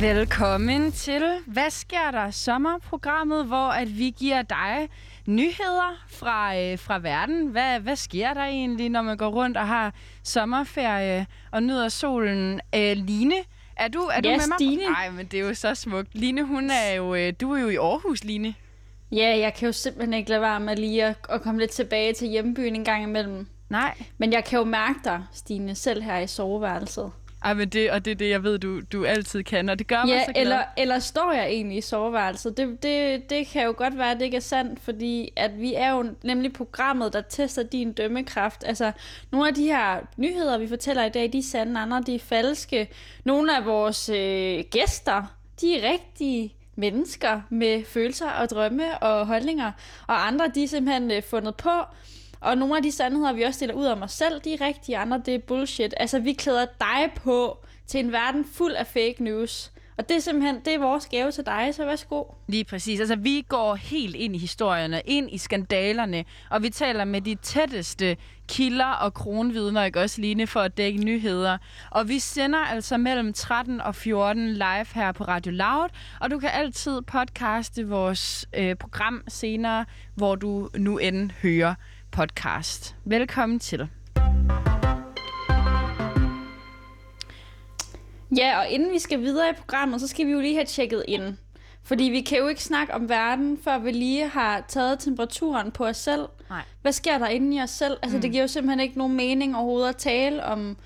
Velkommen til Hvad sker der? Sommerprogrammet, hvor at vi giver dig nyheder fra, øh, fra verden. Hvad, hvad sker der egentlig, når man går rundt og har sommerferie og nyder solen? Øh, Line, er du, er du Ja, med mig? Nej, men det er jo så smukt. Line, hun er jo, øh, du er jo i Aarhus, Line. Ja, jeg kan jo simpelthen ikke lade være med lige at, at komme lidt tilbage til hjembyen en gang imellem. Nej. Men jeg kan jo mærke dig, Stine, selv her i soveværelset. Ej, men det, og det er det, jeg ved, du, du altid kan, og det gør mig Ja, så glad. eller, eller står jeg egentlig i soveværelset? Det, det, det kan jo godt være, at det ikke er sandt, fordi at vi er jo nemlig programmet, der tester din dømmekraft. Altså, nogle af de her nyheder, vi fortæller i dag, de er sande, andre de er falske. Nogle af vores øh, gæster, de er rigtige mennesker med følelser og drømme og holdninger, og andre, de er simpelthen øh, fundet på. Og nogle af de sandheder, vi også deler ud om os selv, de er rigtige, andre det er bullshit. Altså, vi klæder dig på til en verden fuld af fake news. Og det er simpelthen, det er vores gave til dig, så værsgo. Lige præcis. Altså, vi går helt ind i historierne, ind i skandalerne, og vi taler med de tætteste kilder og kronvidner, ikke også, Line, for at dække nyheder. Og vi sender altså mellem 13 og 14 live her på Radio Loud, og du kan altid podcaste vores øh, program senere, hvor du nu end hører podcast. Velkommen til. Ja, og inden vi skal videre i programmet, så skal vi jo lige have tjekket ind. Fordi vi kan jo ikke snakke om verden, før vi lige har taget temperaturen på os selv. Nej. Hvad sker der inde i os selv? Altså, mm. det giver jo simpelthen ikke nogen mening overhovedet at tale om,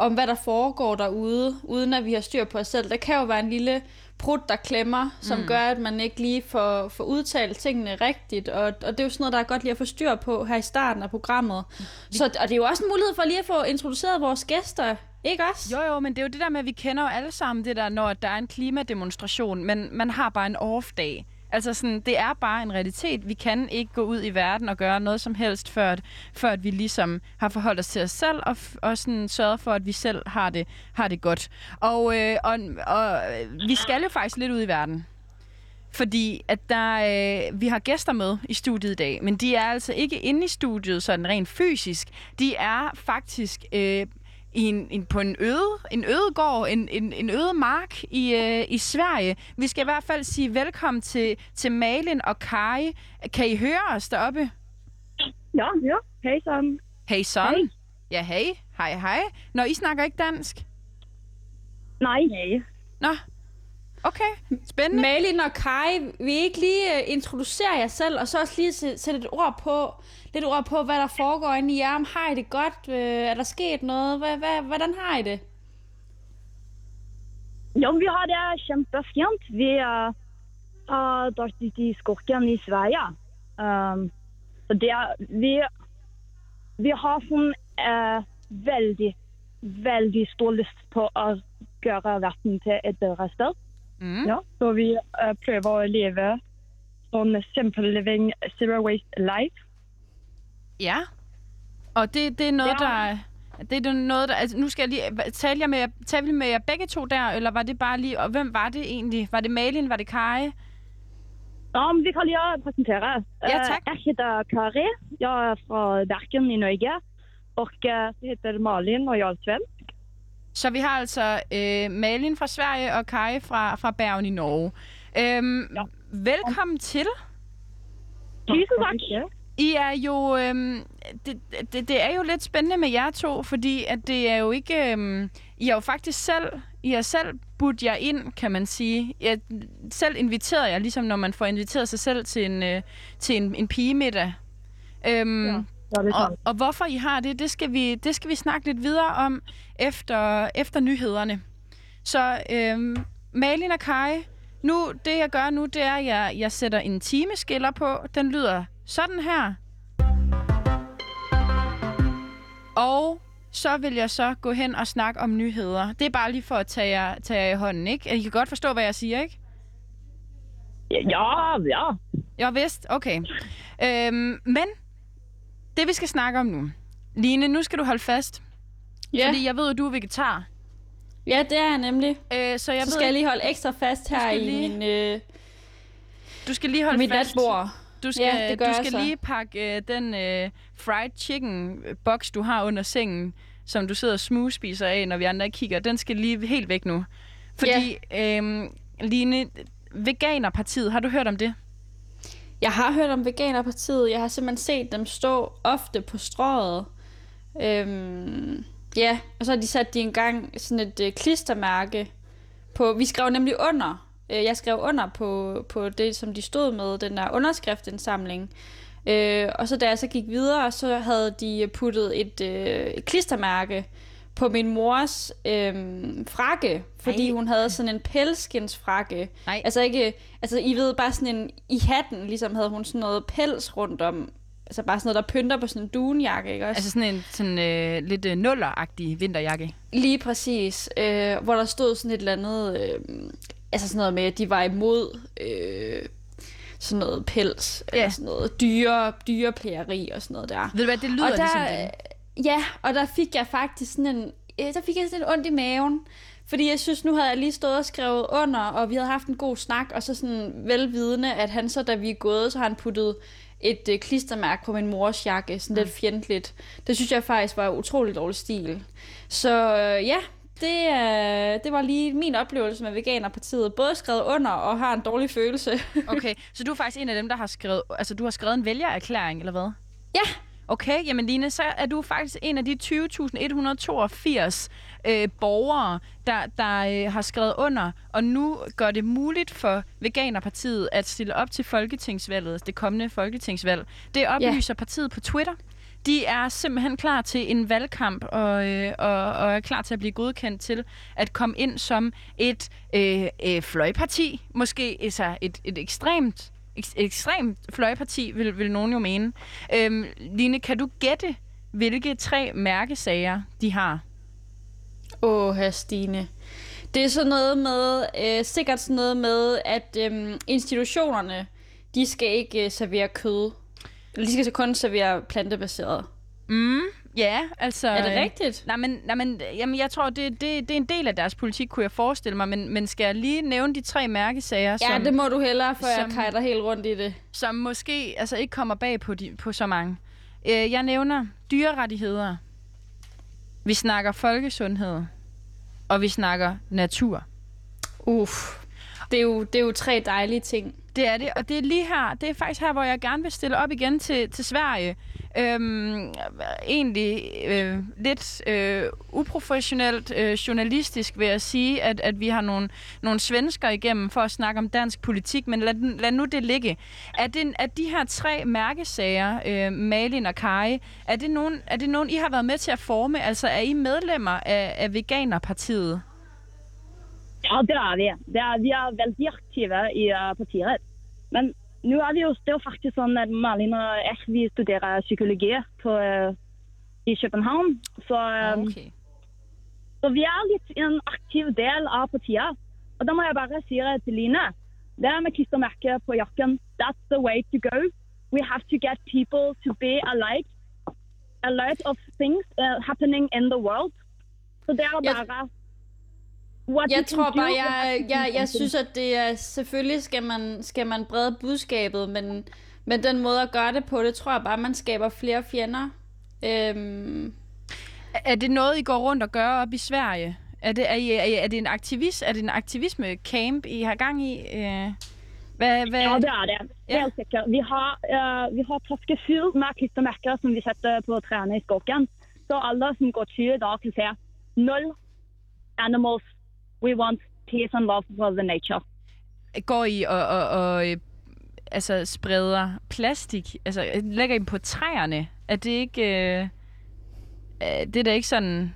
om, hvad der foregår derude, uden at vi har styr på os selv. Der kan jo være en lille prut, der klemmer, som mm. gør, at man ikke lige får, får udtalt tingene rigtigt. Og, og det er jo sådan noget, der er godt lige at få styr på her i starten af programmet. Så, og det er jo også en mulighed for lige at få introduceret vores gæster, ikke også? Jo, jo, men det er jo det der med, at vi kender jo alle sammen det der, når der er en klimademonstration, men man har bare en off-dag. Altså sådan, det er bare en realitet. Vi kan ikke gå ud i verden og gøre noget som helst, før, at, før at vi ligesom har forholdt os til os selv, og, f- og sådan sørget for, at vi selv har det, har det godt. Og, øh, og, og vi skal jo faktisk lidt ud i verden. Fordi at der, øh, vi har gæster med i studiet i dag, men de er altså ikke inde i studiet sådan rent fysisk. De er faktisk øh, i en, en, på en øde, en ødegård, en, en, en øde mark i, øh, i Sverige. Vi skal i hvert fald sige velkommen til, til Malin og Kai. Kan I høre os deroppe? Ja, ja. Hej Sam. Hey son. Hej. Ja, hej. Hej, hej. Når I snakker ikke dansk? Nej. Nej. Nå, okay. Spændende. Malin og Kai, vil I ikke lige uh, introducere jer selv, og så også lige sæ- sætte et ord på, lidt ord på, hvad der foregår inde i jer. Om Har I det godt? Uh, er der sket noget? Hvad, hvad, hvordan har I det? Ja, vi har det kjempefint. Vi uh, har ut i skogen i Sverige. Um, så det er, vi, vi har sånn uh, veldig, veldig stor lyst på å gjøre verden til et bedre sted. Mm. Ja, så vi uh, prøver å leve sånn simple living, zero waste life. Ja. Og det, det er noget, Ja. der... Det er noget, der... Altså, nu skal jeg lige... Talte jeg med, talte vi med jer begge to der, eller var det bare lige... Og hvem var det egentlig? Var det Malin? Var det Kai? Ja, men vi kan lige presentere. Ja, Eh, tack. Jeg heter Kari. Jeg er fra Bergen i Norge. Og eh, så heter Malin og jeg er svensk. Så vi har altså øh, Malin fra Sverige og Kai fra, fra Bergen i Norge. Øhm, Ja. Velkommen til. Tusind tak. I er jo... Øhm, det, det, det er jo lidt spændende med jer to, fordi at det er jo ikke... Øhm, I har jo faktisk selv... I har selv budt jer ind, kan man sige. Jeg selv inviteret jer, ligesom når man får inviteret sig selv til en, øh, til en, en pigemiddag. Øhm, Ja. Ja, og, og hvorfor I har det, det skal vi, det skal vi snakke lidt videre om efter, efter nyhederne. Så øhm, Malin og Kai, nu, det jeg gør nu, det er, at jeg, jeg sætter en timeskiller på. Den lyder sådan her. Og så vil jeg så gå hen og snakke om nyheder. Det er bare lige for at tage jer, tage jer i hånden, ikke? I kan godt forstå, hvad jeg siger, ikke? Ja, ja. Jeg vidst, okay. Øhm, men det, vi skal snakke om nu. Line, nu skal du holde fast. Ja, Fordi jeg ved, at du er vegetar. ja det er jeg nemlig. Øh, så jeg Så ved, skal jeg lige holde ekstra fast her i lige min, øh, du skal lige holde mit fast. natbord. Du skal, Ja, du skal lige pakke øh, den øh, fried chicken box, du har under sengen, som du sidder og smugspiser af, når vi andre kigger. Den skal lige helt væk nu. Fordi, ja. øhm, Line, Veganerpartiet, har du hørt om det? Jeg har hørt om Veganerpartiet. Jeg har simpelthen set dem stå ofte på strået. Øhm, ja, og så har de sat de engang sådan et øh, klistermærke på... Vi skrev nemlig under. Øh, jeg skrev under på, på det, som de stod med, den der underskriftindsamling. Øh, og så da jeg så gik videre, så havde de puttet et, øh, et klistermærke på min mors øhm, frakke, fordi Ej. hun havde sådan en pelskinsfrakke. Nej. Altså ikke, altså I ved bare sådan en, i hatten ligesom havde hun sådan noget pels rundt om, altså bare sådan noget, der pynter på sådan en dunjakke, ikke også? Altså sådan en sådan, øh, lidt øh, nulleragtig vinterjakke. Lige præcis, øh, hvor der stod sådan et eller andet, øh, altså sådan noget med, at de var imod øh, sådan noget pels, ja. eller sådan noget dyre, dyreplægeri og sådan noget der. Ved du hvad, det lyder og der, ligesom det. Ja, og der fik jeg faktisk sådan en, øh, der fik jeg sådan en ondt i maven. Fordi jeg synes, nu havde jeg lige stået og skrevet under, og vi havde haft en god snak, og så sådan velvidende, at han så, da vi er gået, så har han puttet et øh, klistermærke på min mors jakke, sådan mm. lidt fjendtligt. Det synes jeg faktisk var utrolig dårlig stil. Så øh, ja, det, øh, det var lige min oplevelse med Veganerpartiet. Både skrevet under og har en dårlig følelse. okay, så du er faktisk en af dem, der har skrevet, altså du har skrevet en vælgererklæring, eller hvad? Ja, Okay, jamen Line, så er du faktisk en af de 20.182 øh, borgere, der, der øh, har skrevet under, og nu gør det muligt for Veganerpartiet at stille op til folketingsvalget, det kommende folketingsvalg. Det oplyser ja. partiet på Twitter. De er simpelthen klar til en valgkamp og, øh, og, og er klar til at blive godkendt til at komme ind som et øh, øh, fløjparti, måske altså et, et ekstremt ekstremt fløjparti, vil, vil nogen jo mene. Øhm, Line, kan du gætte, hvilke tre mærkesager de har? Åh, her Stine. Det er sådan noget med, øh, sikkert sådan noget med, at øh, institutionerne, de skal ikke øh, servere kød. De skal så kun servere plantebaseret. Mm, ja, altså... Er det rigtigt? Nej, men, nej, men jamen, jeg tror, det, det, det er en del af deres politik, kunne jeg forestille mig. Men, men skal jeg lige nævne de tre mærkesager, Ja, som, det må du hellere, for som- jeg kajter helt rundt i det. som måske altså, ikke kommer bag på, de, på så mange? Øh, jeg nævner dyrerettigheder. Vi snakker folkesundhed. Og vi snakker natur. Uff. Det er, jo, det er jo tre dejlige ting. Det er det, og det er lige her, det er faktisk her, hvor jeg gerne vil stille op igen til, til Sverige. Øhm, egentlig øh, lidt øh, uprofessionelt, øh, journalistisk vil jeg sige, at, at vi har nogle, nogle svensker igennem for at snakke om dansk politik, men lad, lad nu det ligge. Er, det, er de her tre mærkesager, øh, Malin og Kai, er det, nogen, er det nogen, I har været med til at forme? Altså er I medlemmer af, af Veganerpartiet? Ja, det er vi. Det er, vi er veldig aktive i uh, partiet. Men nu er det jo, det er jo faktisk sånn at Malin og jeg vi studerer psykologi på, uh, i København. Så, um, Okay. så vi er litt en aktiv del av partiet. Og da må jeg bare si det til Line. Det med klistremerke på jakken. That's the way to go. We have to get people to be alike. A lot of things uh, happening in the world. Så det er bare... What Jeg tror bare, jeg, jeg, jeg synes, at det er, selvfølgelig skal man, skal man brede budskabet, men, men den måde at gøre det på, det tror jeg bare, man skaber flere fjender. Øhm, Er det noget, I går rundt og gør op i Sverige? Er det, er, I, er, I- er det en aktivist, er det en aktivisme camp, I har gang i? Øh, hvad, hvad? Ja, det er det. Ja. Helt sikkert. Vi har, uh, vi har full med klistremerker som vi setter på trærne i skogen. Så alle som går tur da kan se null animals. We want peace and love for the nature. Går I og, og, og øh, altså, spreder plastik? Altså, lægger I dem på træerne? Er det ikke... Øh, er det er da ikke sådan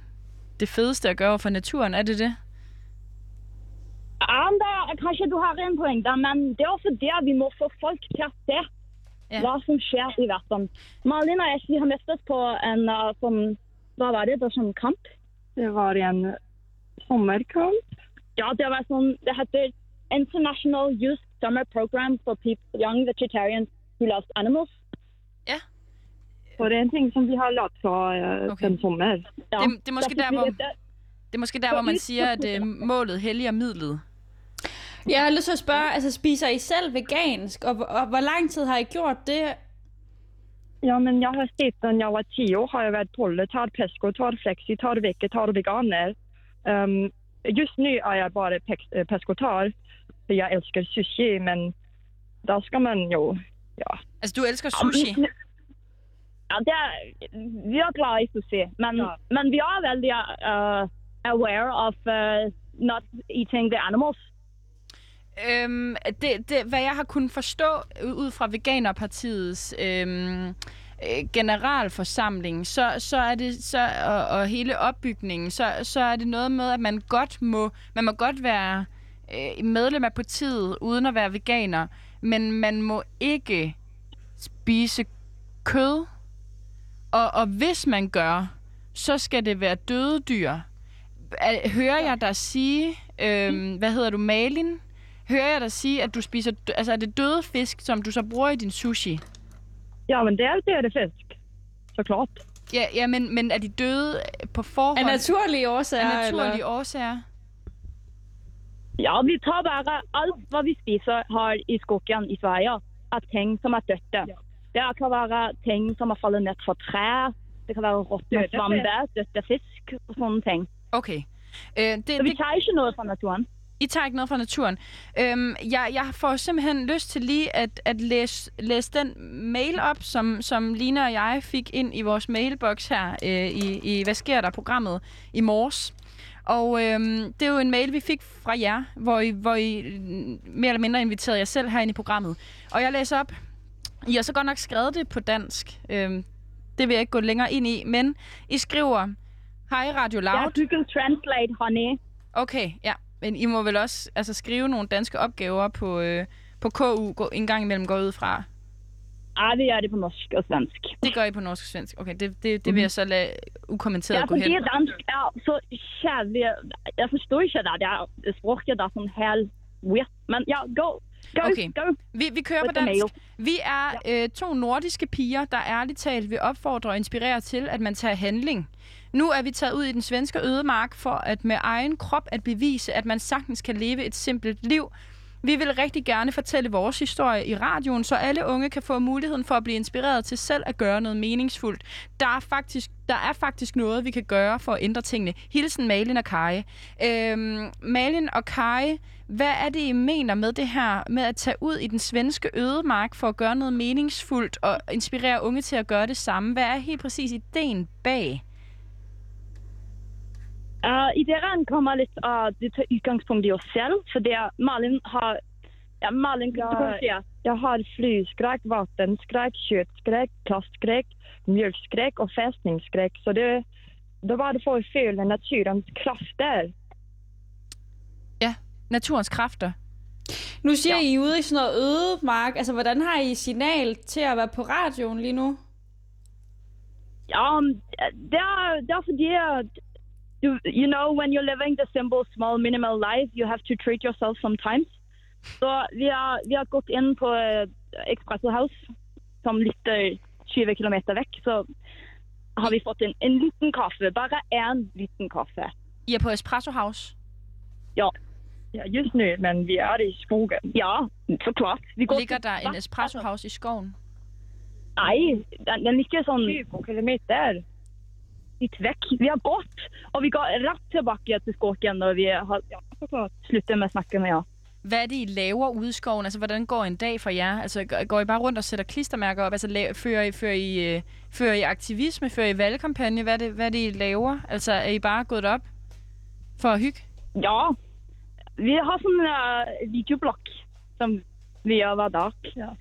det fedeste at gøre for naturen, er det det? Ja, men det er, kanskje du har en poeng der, men det er også det vi må få folk til at se. Ja. Hva som skjer i verden. Malin og jeg vi har møttes på en uh, sånn, hva var det, det var sånn kamp? Det var en sommerkamp. Ja, det var sånn, det heter International Youth Summer Program for people, young vegetarians who love animals. For en ting som vi har latt fra eh, Okay. den sommer. Ja, Det- det er måske der, hvor-. Det er måske der, hvor man siger, at øh, målet helliger midlet. jeg har lyst til at spørge, altså spiser I selv vegansk, og, og hvor lang tid har I gjort det? Ja, men jeg har siden jeg var 10 år har jeg vært proletar, pescotar, flexitar, vegetar og veganer. Um, just nu är jag bara pex- eh, pescatör. För jag älskar sushi, men då ska man ju... Ja. Altså, du elsker sushi. Ja, det er, vi er glad i sushi, men, Ja. men vi er veldig uh, aware of uh, not eating the animals. Øhm, det, det, hvad jeg har kunnet forstå ud fra Veganerpartiets øhm, øh, generalforsamling, så, så er det så, og, og hele opbygningen, så, så er det noget med, at man godt må, man må godt være øh, medlem af partiet uden at være veganer, men man må ikke spise kød. Og, og hvis man gør, så skal det være døde dyr. Er- Hører jeg dig sige, øhm, hvad hedder du, Malin? Hører jeg dig sige, at du spiser, altså er det døde fisk, som du så bruger i din sushi? Ja, men det är död fisk. Såklart. Ja, ja men, men er de døde på forhånd? Af naturlige årsager, af naturlige eller? årsager? Ja, vi tar bare alt hva vi spiser her i skogen i Sverige, er ting som er dødte. Det kan være ting som har fallet ned fra træ, det kan være råtne Døde svampe, dødte fisk og sånne ting. Okay. Øh, det, Så vi tager ikke noget fra naturen. I tager ikke noget fra naturen. Øhm, jeg, jeg får simpelthen lyst til lige at, at læse, læse den mail op, som, som Lina og jeg fik ind i vores mailbox her øh, i, i Hvad sker der? programmet i morges. Og øhm, det er jo en mail, vi fik fra jer, hvor I, hvor I mere eller mindre inviterede jer selv herinde i programmet. Og jeg læser op. I har så godt nok skrevet det på dansk. Øhm, det vil jeg ikke gå længere ind i. Men I skriver, Hej Radio Loud. Google Translate, honey. Okay, ja. Men I må vel også altså, skrive nogle danske opgaver på, øh, på KU gå, en gang imellem går ud fra. Ja, vi gør det på norsk og svensk. Det gør I på norsk og svensk. Okay, det, det, det vil jeg så lade ukommenteret Ja, gå fordi hen. dansk er så kjærlig. Jeg forstår ikke det. Det er språket der er sådan helt weird. Men ja, go. Go, Okay. go. Vi, vi kører på With dansk. Vi er øh, to nordiske piger, der ærligt talt vil opfordre og inspirere til, at man tager handling. Nu er vi taget ud i den svenske ødemark for at med egen krop at bevise, at man sagtens kan leve et simpelt liv. Vi vil rigtig gerne fortælle vores historie i radioen, så alle unge kan få muligheden for at blive inspireret til selv at gøre noget meningsfuldt. Der er faktisk, der er faktisk noget, vi kan gøre for at ændre tingene. Hilsen Malin og Kai. Øhm, Malin og Kai, hvad er det, I mener med det her med at tage ud i den svenske ødemark for at gøre noget meningsfuldt og inspirere unge til at gøre det samme? Hvad er helt præcis ideen bag? Uh, ideen kommer litt av det tar utgangspunkt i oss selv, for det Malin har ja, Malin, Ja. du kan si at Jag har flyskräck, vattenskräck, köttskräck, plastskräck, mjölkskräck och fästningsskräck. Så det, det var det för att följa naturens krafter. Naturens kræfter. Nu siger ja. I ude i sådan noget ødemark. Altså, hvordan har I signal til at være på radioen lige nu? Ja, um, det er, det er fordi at du, you know, when you're living the simple, small, minimal life, you have to treat yourself sometimes. Så vi har, vi har gått inn på uh, Espresso House, som ligger 20 km vekk. Så har vi fått en, en liten kaffe. Bare en liten kaffe. I er på Espresso House. Ja, Ja, just nu, men vi är i skogen. ja så klart. Vi går Ligger der en Espresso House i skoven? Nei, den, den ligger sånn 20 kilometer. Litt vekk. Vi har gått, og vi går rett tilbake til Skåken når vi har ja, sluttet med snakken. Ja. Hvad er det, I laver ude i skoven? Altså, hvordan går en dag for jer? Altså, går- I bare rundt og sætter klistermærker op? Altså, fører I, fører I, øh, fører I aktivisme? Fører I valgkampagne? Hvad er, det, hvad er det, I laver? Altså, er I bare gået op for at hygge? ja. Vi har sånn uh, videoblokk som vi gjør hver dag.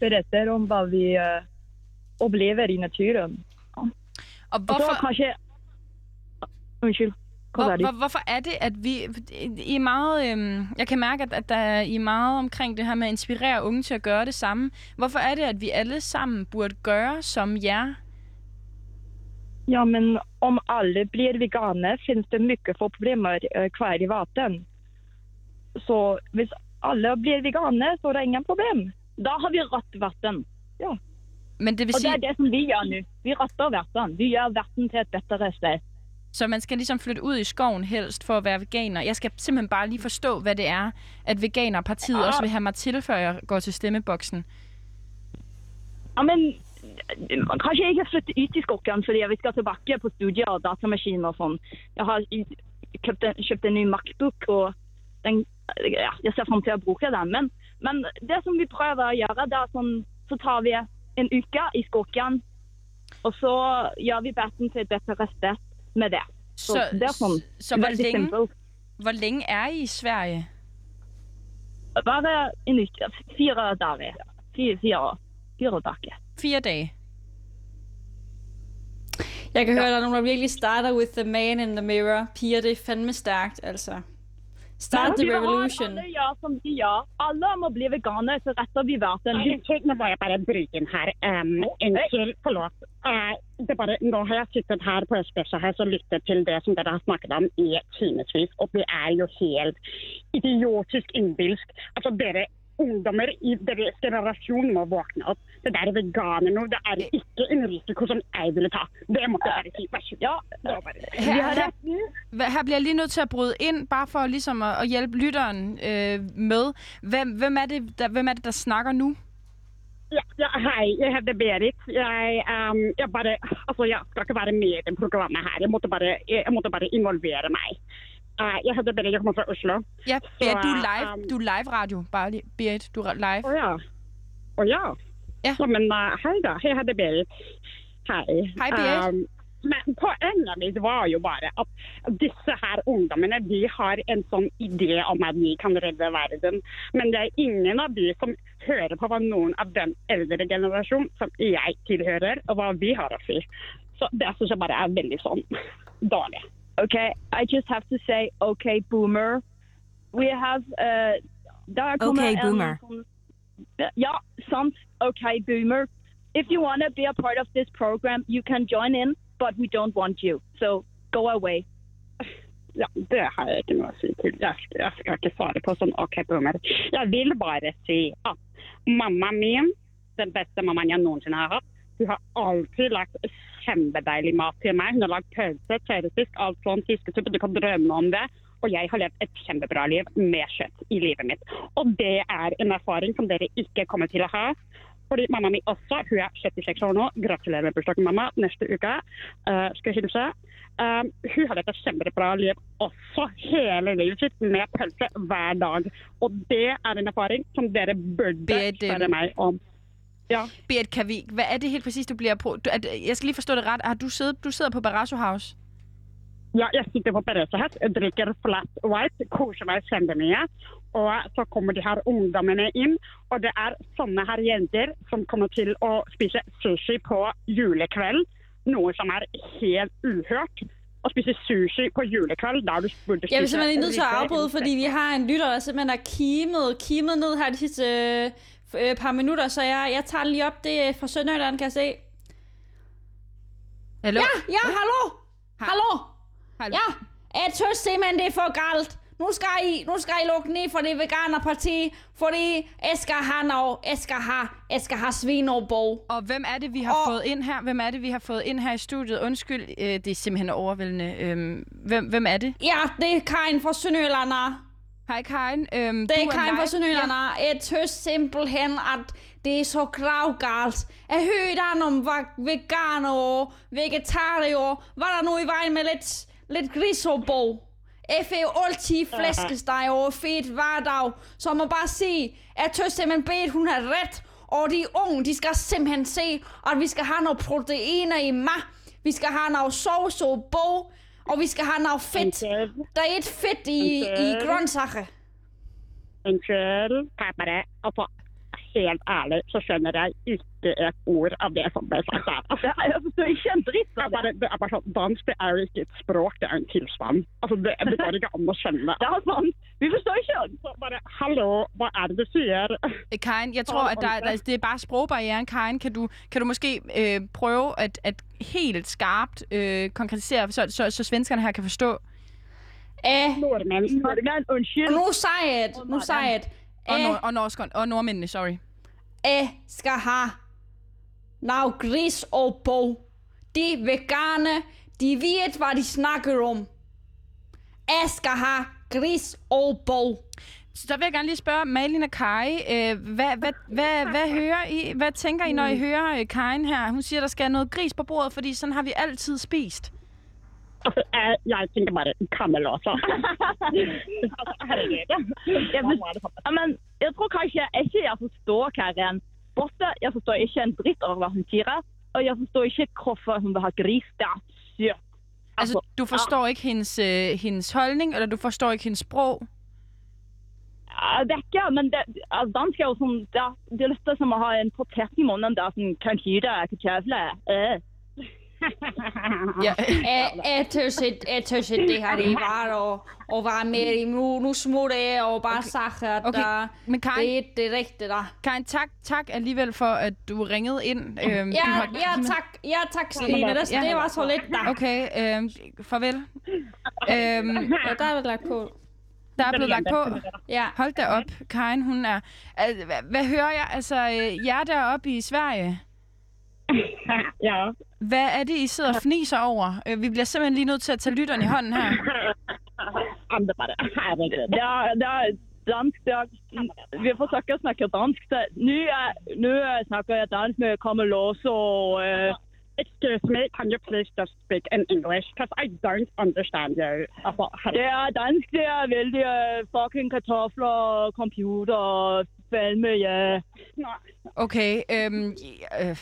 Berättar om vad vi uh, upplever i naturen. Og Og så hvorfor, kanskje Unnskyld. Hva hvor, hvorfor er det, at vi... I er meget... Øhm, jeg kan mærke, at, at der er, I er meget omkring det her med at inspirere unge til at gøre det samme. Hvorfor er det, at vi alle sammen burde gøre som jer? Ja, men om alla blir veganer finns det mycket få problemer eh, kvar i vatten. Så hvis alla blir veganer så är det inga problem. Da har vi rødt vann. Men det vil Og det sige, er det som vi gjør nå. Vi retter vann. Vi gjør vann til et bedre sted. Så man skal ligesom flytte ud i skoven helst for at være veganer. Jeg skal simpelthen bare lige forstå, hvad det er, at Veganerpartiet Ja. også vil have mig til, før jeg går til stemmeboksen. Ja, men man kanskje ikke flytte ut i skogen fordi vi skal tilbake på studier og datamaskin og sånn. Jeg har köpt en, köpt en ny Macbook och den, ja, jag ser fram till att bruka den. Men, men det som vi prövar att göra, det är sån, så tar vi en uka i skogen och så gör vi bättre till ett bättre recept med det. Så, Så, det är sån, så hvor, længe, simpelt. hvor længe er I i Sverige? Bara en uka, fyra dagar. Fyra, fyra, fyra dagar. Fire dage. Jeg kan høre, at der er nogen, der virkelig starter with the man in the mirror. Piger, det er fandme stærkt, altså. Start the Vi har- revolution. Alle gjør som de gjør. Alle må bli veganere, så retter vi verden. Unnskyld, nå må jeg bare bryte inn her. Um, unnskyld, forlåt. Uh, det bare, nå har jeg sittet her på Espresso House og lyttet til det som dere har snakket om i timevis, og det er jo helt idiotisk innbilsk. Altså, dere ungdommer i deres generasjon må våkne opp. Det der veganer nå, det er ikke en risiko som jeg ville ta. Det måtte jeg bare si. Vær så god. Ja, Det var bare det. vi Her, her, her bliver jeg lige nødt til at bryde ind, bare for ligesom at, at hjælpe lytteren øh, med. Hvem, hvem, er det, der, hvem er det, der snakker nu? Ja, ja, hei, jeg heter Berit. Jeg, um, jeg bare, altså, jeg skal ikke være med i det programmet her. Jeg måtte bare, jeg måtte bare involvere meg. Uh, jeg heter Berit, jeg kommer fra Oslo. Ja, Berit, du er live, um, du er live radio. Bare lige, Berit, du er live. Å ja. Å ja. Ja. men uh, hei da, jeg heter Berit. Hei. Hei, Berit. Um, men poenget mitt var jo bare at disse her ungdommene de har en sånn idé om at de kan redde verden. Men det er ingen av de som hører på hva noen av den eldre generasjon som jeg tilhører, og hva vi har å si. Så det syns jeg bare er veldig sånn dårlig. Okay, I just have to say, okay, boomer. We have, uh, der kommer Okay, boomer. sånn- Ja, sant. Okay, boomer. If you want to be a part of this program, you can join in, but we don't want you. So go away. Ja, det har jeg ikke noe å si til. Jeg skal, jeg skal ikke svare på sånn OK, boomer. Jeg vil bare si at mammaen min, den beste mammaen jeg noensinne har hatt, hun har alltid lagt kjempedeilig mat til meg. Hun har lagd pølse, tørrfisk, alt sånn fiskesuppe. Du kan drømme om det. Og jeg har levd et kjempebra liv med kjøtt i livet mitt. Og det er en erfaring som dere ikke kommer til å ha. Fordi mamma mi også, hun er 76 år nå. Gratulerer med bursdagen, mamma. Neste uke uh, skal hilse. Um, hun har levd et kjempebra liv også hele livet sitt med pølse hver dag. Og det er en erfaring som dere burde spørre meg om. Ja. Berit, kan vi, hvad er det helt præcis, du bliver på? Du, at, jeg skal lige forstå det ret. Har du, siddet, du sidder på Barrasso House? ja, jeg sitter på Perezahest, drikker flat white, koser meg kjempemye. Og så kommer de her ungdommene inn, og det er sånne her jenter som kommer til å spise sushi på julekveld. Noe som er helt uhørt. Å spise sushi på julekveld, der du burde spise Jeg vil simpelthen lige nødt til at afbryde, fordi vi har en lytter, der simpelthen er kimet, kimet ned her de sidste øh, par minutter, så jeg, jeg tager den lige op. Det er fra Sønderjylland, kan jeg se. Hallo? Ja, ja, hallo! Hallo! Hallo? Ja, jeg synes simpelthen, det er for galt. Nu skal I, nu skal I lukke ned for det veganerparti, fordi jeg skal have noget, jeg skal have, jeg skal have svinerborg. Og hvem er det, vi har Og- fået ind her? Hvem er det, vi har fået ind her i studiet? Undskyld, øh, det er simpelthen overvældende. Øhm, hvem, hvem er det? Ja, det er Karin fra Sønderjylland. Hej Karin. Øhm, Det er Karin fra Sønderjylland. Jeg synes simpelthen, at det er så gravgalt. Jeg hørte han om veganer og vegetarier. Var der nu i vejen med lidt, lidt grisobo? Jeg får altid flæskesteg og fedt hver dag. Så må bare sige, jeg synes simpelthen, Berit, hun har ret. Og de unge, de skal simpelthen se, at vi skal have noget proteiner i mad. Vi skal have noget sovs og bog. Og vi skal have noget fedt. Der er et fedt i, i grøntsager. Unnskyld. Kan jeg bare Altså, helt ærlig så skjønner jeg ikke et ord av det som ble sagt der. Altså, Ja, jeg forstår ikke en dritt det av er det. bare, det er bare sånn, Dans det er ikke et språk, det er en tilstand. Altså, det, det går ikke an å skjønne. Det er sant. Vi forstår ikke. Så bare, Hallo, hva er det du sier? Øh, Karin, jeg tror, at der, der, det er bare sprogbarrieren. Karin, kan du, kan du måske øh, prøve at, at helt skarpt øh, konkretisere, så, så, så svenskerne her kan forstå? Eh, Nordmenn Norge, unnskyld. Og nu siger jeg det, nu siger jeg det. Og, Eh, nord, og, norsk, og nordmændene, sorry. jeg skal have noget gris og bog. De veganer, de ved, hvad de snakker om. Jeg skal have gris og bog. Så der vil jeg gerne lige spørge Malin og Kai, øh, hvad, hvad, hvad, hvad, hører I, hvad tænker I, når I hører øh, Karin her? Hun siger, der skal noget gris på bordet, fordi sådan har vi altid spist. Altså, jeg, jeg tenker bare altså, for, ja, men, jeg tror kanskje ikke jeg forstår Karen. Både, jeg forstår ikke en dritt av hva hun sier, og jeg forstår ikke hvorfor hun vil ha gris. Det er sykt. Altså, du forstår ikke hendes, øh, hendes holdning, eller du forstår ikke hendes sprog? Ja, det er ikke, men det, altså, dansk er jo sånn Det er, det er litt som å ha en potet i munnen. Det er sånn Kanskje hva kjøvle. Eh. Ja. Jeg, tøs ikke, jeg tøs ikke, det her det er bare at, at være med i. Nu, nu smutter jeg og bare okay. sagt, at Okay, okay. men Karin, det er det rigtige der. Karin tak, tak alligevel for, at du ringede ind. Øhm, Ja, du har- ja, tak, ja, tak, Celine. Det, Ja. det var så lidt der. Okay, øhm, farvel. Øhm, Ja, der er lagt på. der er blevet lagt på. Ja. Hold da op, Karin, hun er... Hvad, hvad hører jeg? Altså, øh, jer deroppe i Sverige, ja. Hvad er det, I sidder og fniser over? Øh, Vi bliver simpelthen lige nødt til at tage lytteren i hånden her. Er bare. Det er, det er dansk. Det er, vi forsøker å snakke dansk. Nå er- nå snakker jeg dansk med Kamelås og eh, Excuse me, can you please just speak in English? Because I don't understand you. Altså, Det er dansk. Det er veldig eh, fucking kartofler, computer, film, ja. Nej. Okay, øhm, øh,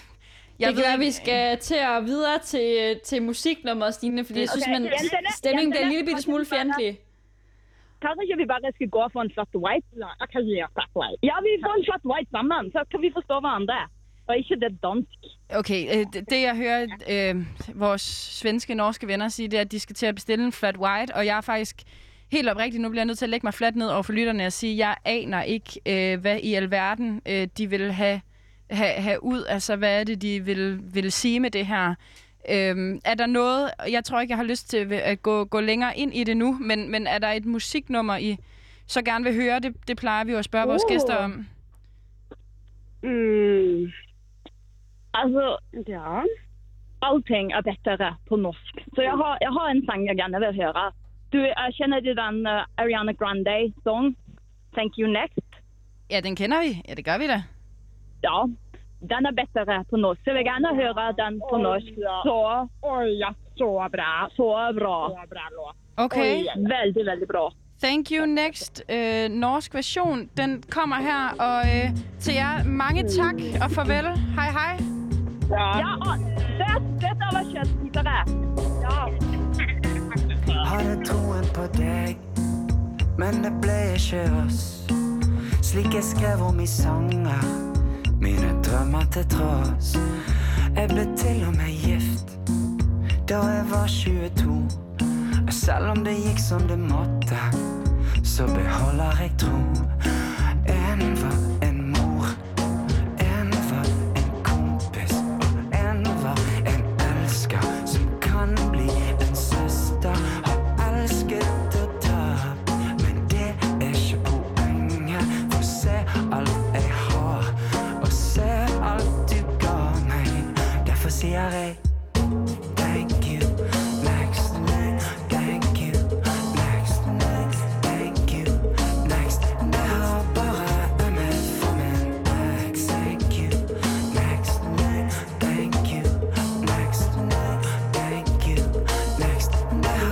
jeg det ved ikke- vi skal til at videre til, til musiknummer, Stine, fordi jeg synes, Okay, man, stemningen bliver en lille bitte smule fjendtlig. Kanskje ikke vi bare skal gå for en flat white? Ja, jeg kan gi deg white. Ja, vi får en flat white sammen, så kan vi forstå hverandre. Og ikke det dansk. Okay, øh, det- jeg hører øh, vores svenske, norske venner sige, det er, at de skal til at bestille en flat white, og jeg er faktisk helt oprigtigt, nu bliver jeg nødt til at lægge mig fladt ned over for lytterne og sige, at jeg aner ikke, øh, hvad i alverden øh, de vil have, have, have ud, altså hvad er det, de vil, vil sige med det her. Øhm, er der noget, jeg tror ikke, jeg har lyst til at gå, gå længere ind i det nu, men, men er der et musiknummer, I så gerne vil høre? Det, det plejer vi jo at spørge vores Uh. gæster om. Mm. Altså, Ja. allting er bedre på norsk. Så jeg har, jeg har en sang jeg gerne vil høre. Du, jeg kjenner du den eh, Ariana Grande-song? Thank you next. Ja, den kender vi. Ja, det gør vi da. Ja, den er bedre på norsk. Så jeg vil gerne høre den på norsk. Så, Oi, ja, så bra. så bra. Så bra låt. Okay. Veldig, veldig bra. Thank you next. Øh, norsk version, den kommer her. Og øh, til jer, mange tak og farvel. Hej hej. Ja, og det, dette var kjøttbitere. Ja. Hadde troen på deg, men det ble ikke oss. Slik jeg skrev om i sanger, mine drømmer til trods Jeg ble til og med gift da jeg var 22. Og selvom det gik som det måtte, så beholder jeg tro.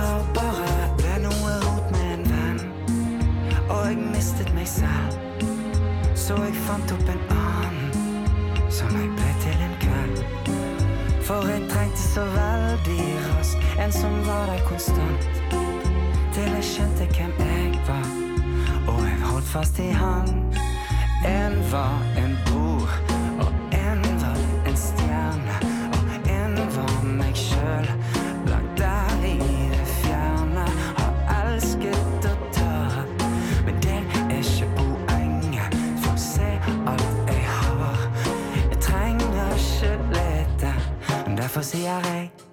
Har bare ble noe rot med en. Og jeg mistet meg selv. Så jeg fant opp en annen, som jeg ble til en kveld. For jeg trengte så veldig raskt en som var der konstant. Til jeg skjønte hvem jeg var, og jeg holdt fast i han. En var en bror, derfor sier jeg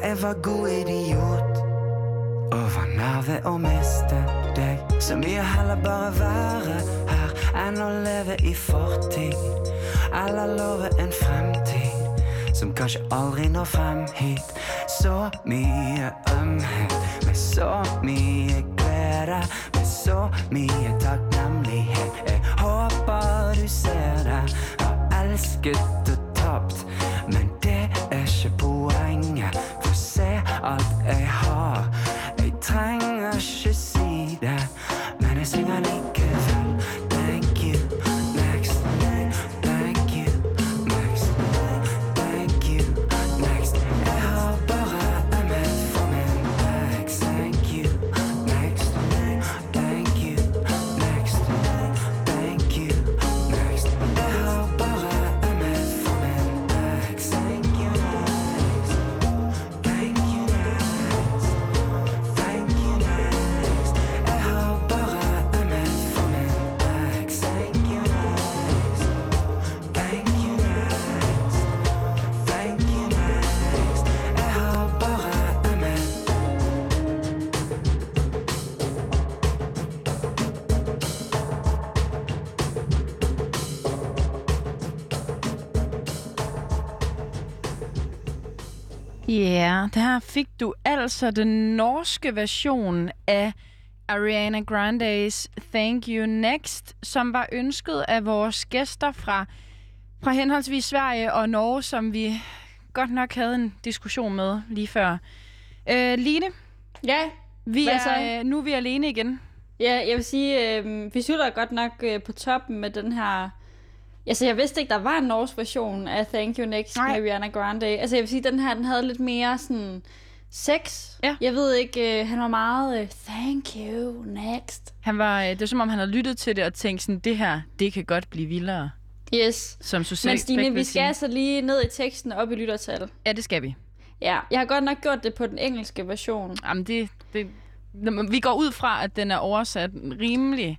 jeg er var god idiot. Og var nær ved at miste dig Så mye heller bare være her End at leve i fortid. Eller love en fremtid Som kanskje aldrig når frem hit. Så mye ømhed Med så mye glæde Med så mye taknemmelighed. Jeg håber du ser det Har elsket Yeah, der fik du altså den norske version af Ariana Grande's Thank You Next, som var ønsket af vores gæster fra, fra henholdsvis Sverige og Norge, som vi godt nok havde en diskussion med lige før. Øh, Line, Ja, vi er, så? nu er vi alene igen. ja jeg vil sige, øh, vi slutter godt nok øh, på toppen med den her... Altså, jeg vidste ikke, der var en norsk version af Thank You Next Nej. med Ariana Grande. Altså, jeg vil sige, den her, den havde lidt mere sådan sex. Ja. Jeg ved ikke, øh, han var meget øh, Thank You Next. Han var, øh, det var som om, han havde lyttet til det og tænkt sådan, det her, det kan godt blive vildere. Yes. Som Susanne Men Stine, vi skal altså lige ned i teksten og op i lyttertal. Ja, det skal vi. Ja, jeg har godt nok gjort det på den engelske version. Jamen, det, det, vi går ud fra, at den er oversat rimelig,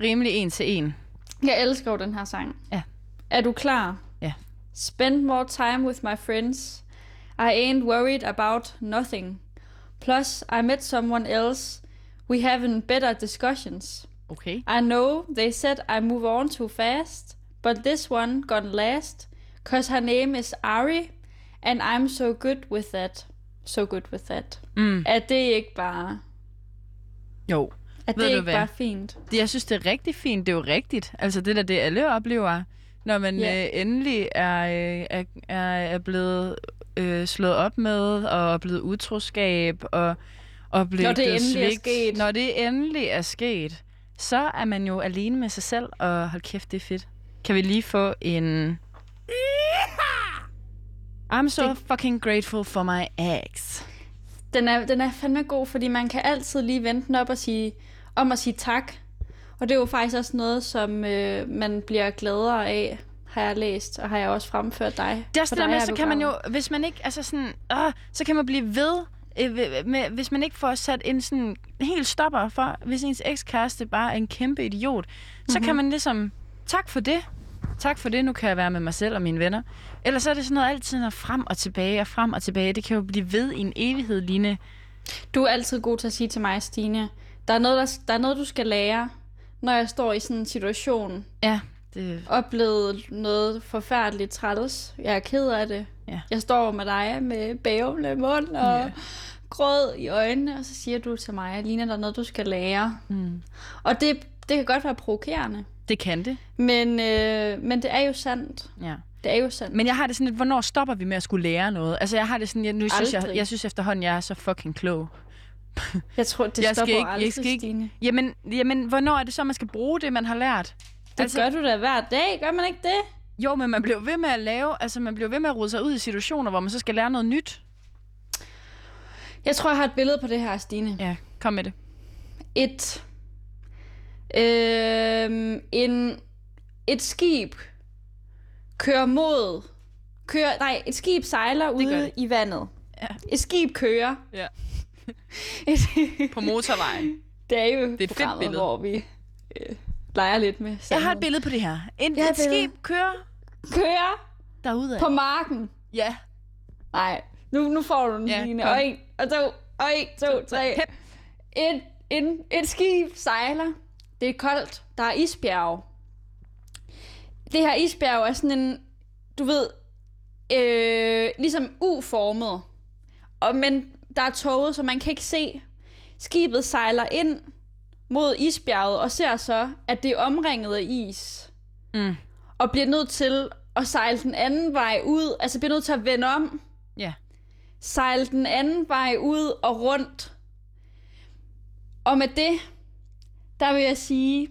rimelig en til en. Jeg elsker jo den her sang. Ja. Er du klar? Ja. Spend more time with my friends. I ain't worried about nothing. Plus, I met someone else. We having better discussions. Okay. I know they said I move on too fast, but this one gonna last. Cause her name is Ari, and I'm so good with that. So good with that. Mm. Er det ikke bare... Jo. Er Ved det ikke hvad? bare fint? Det, jeg synes, det er rigtig fint. Det er jo rigtigt. Altså, det der, det alle oplever, når man Ja. øh, endelig er, øh, er, er, er blevet øh, slået op med, og er blevet utroskab, og oplevet Når det endelig er svigt. sket. Når det endelig er sket, så er man jo alene med sig selv, og hold kæft, det er fedt. Kan vi lige få en... I'm so Det- fucking grateful for my ex. Den er, den er fandme god, fordi man kan altid lige vente den op og sige, om at sige tak. Og det er jo faktisk også noget, som øh, man bliver gladere af, har jeg læst, og har jeg også fremført dig. Det er også det der med, så kan man jo, hvis man ikke, altså sådan, øh, så kan man blive ved, øh, med, hvis man ikke får sat en sådan helt stopper for, hvis ens ekskæreste bare er en kæmpe idiot, så Mhm. kan man ligesom, tak for det, tak for det, nu kan jeg være med mig selv og mine venner. Ellers så er det sådan noget altid noget frem og tilbage og frem og tilbage. Det kan jo blive ved i en evighed, Line. Du er altid god til at sige til mig, Stine, der er noget, der, der er noget du skal lære, når jeg står i sådan en situation, Ja, det, oplevet noget forfærdeligt træls. Jeg er ked af det. Ja. Jeg står med dig med bævende mund og Ja. gråd i øjnene, og så siger du til mig, Lina, der er noget, du skal lære. mm, Og det, det kan godt være provokerende, det kan det, men, øh, men det er jo sandt. ja. Det er jo sandt. Men jeg har det sådan lidt, hvornår stopper vi med at skulle lære noget? Altså jeg har det sådan, jeg, nu synes jeg, Aldrig. jeg synes efterhånden, jeg er så fucking klog. Jeg tror, det jeg stopper ikke- jeg aldrig, skal ikke- Stine. Jamen, jamen, hvornår er det så, man skal bruge det, man har lært? Det altså, gør du da hver dag, gør man ikke det? Jo, men man bliver ved med at lave, altså man bliver ved med at rode sig ud i situationer, hvor man så skal lære noget nyt. Jeg tror, jeg har et billede på det her, Stine. Ja, kom med det. Et, øh, en, et skib kører mod... Kører, nej, et skib sejler ude i vandet. Ja. Et skib kører. Ja. Et, På motorvejen. det er jo et fedt billede. hvor vi øh, leger lidt med Jeg har et sandheden. billede på det her. En, et billede. skib kører Kører derudad. på marken. Ja. Nej, nu, nu får du den, Ja, Line. Og en, og to, og en, to, tre. Hep. Et, en, et skib sejler. Det er koldt. Der er isbjerg. Det her isbjerg er sådan en, du ved, øh, ligesom U-formet. Og, men der er toget, så man kan ikke se. Skibet sejler ind mod isbjerget og ser så, at det er omringet af is. Mm. Og bliver nødt til at sejle den anden vej ud. Altså bliver nødt til at vende om Ja. sejle den anden vej ud og rundt. Og med det, der vil jeg sige,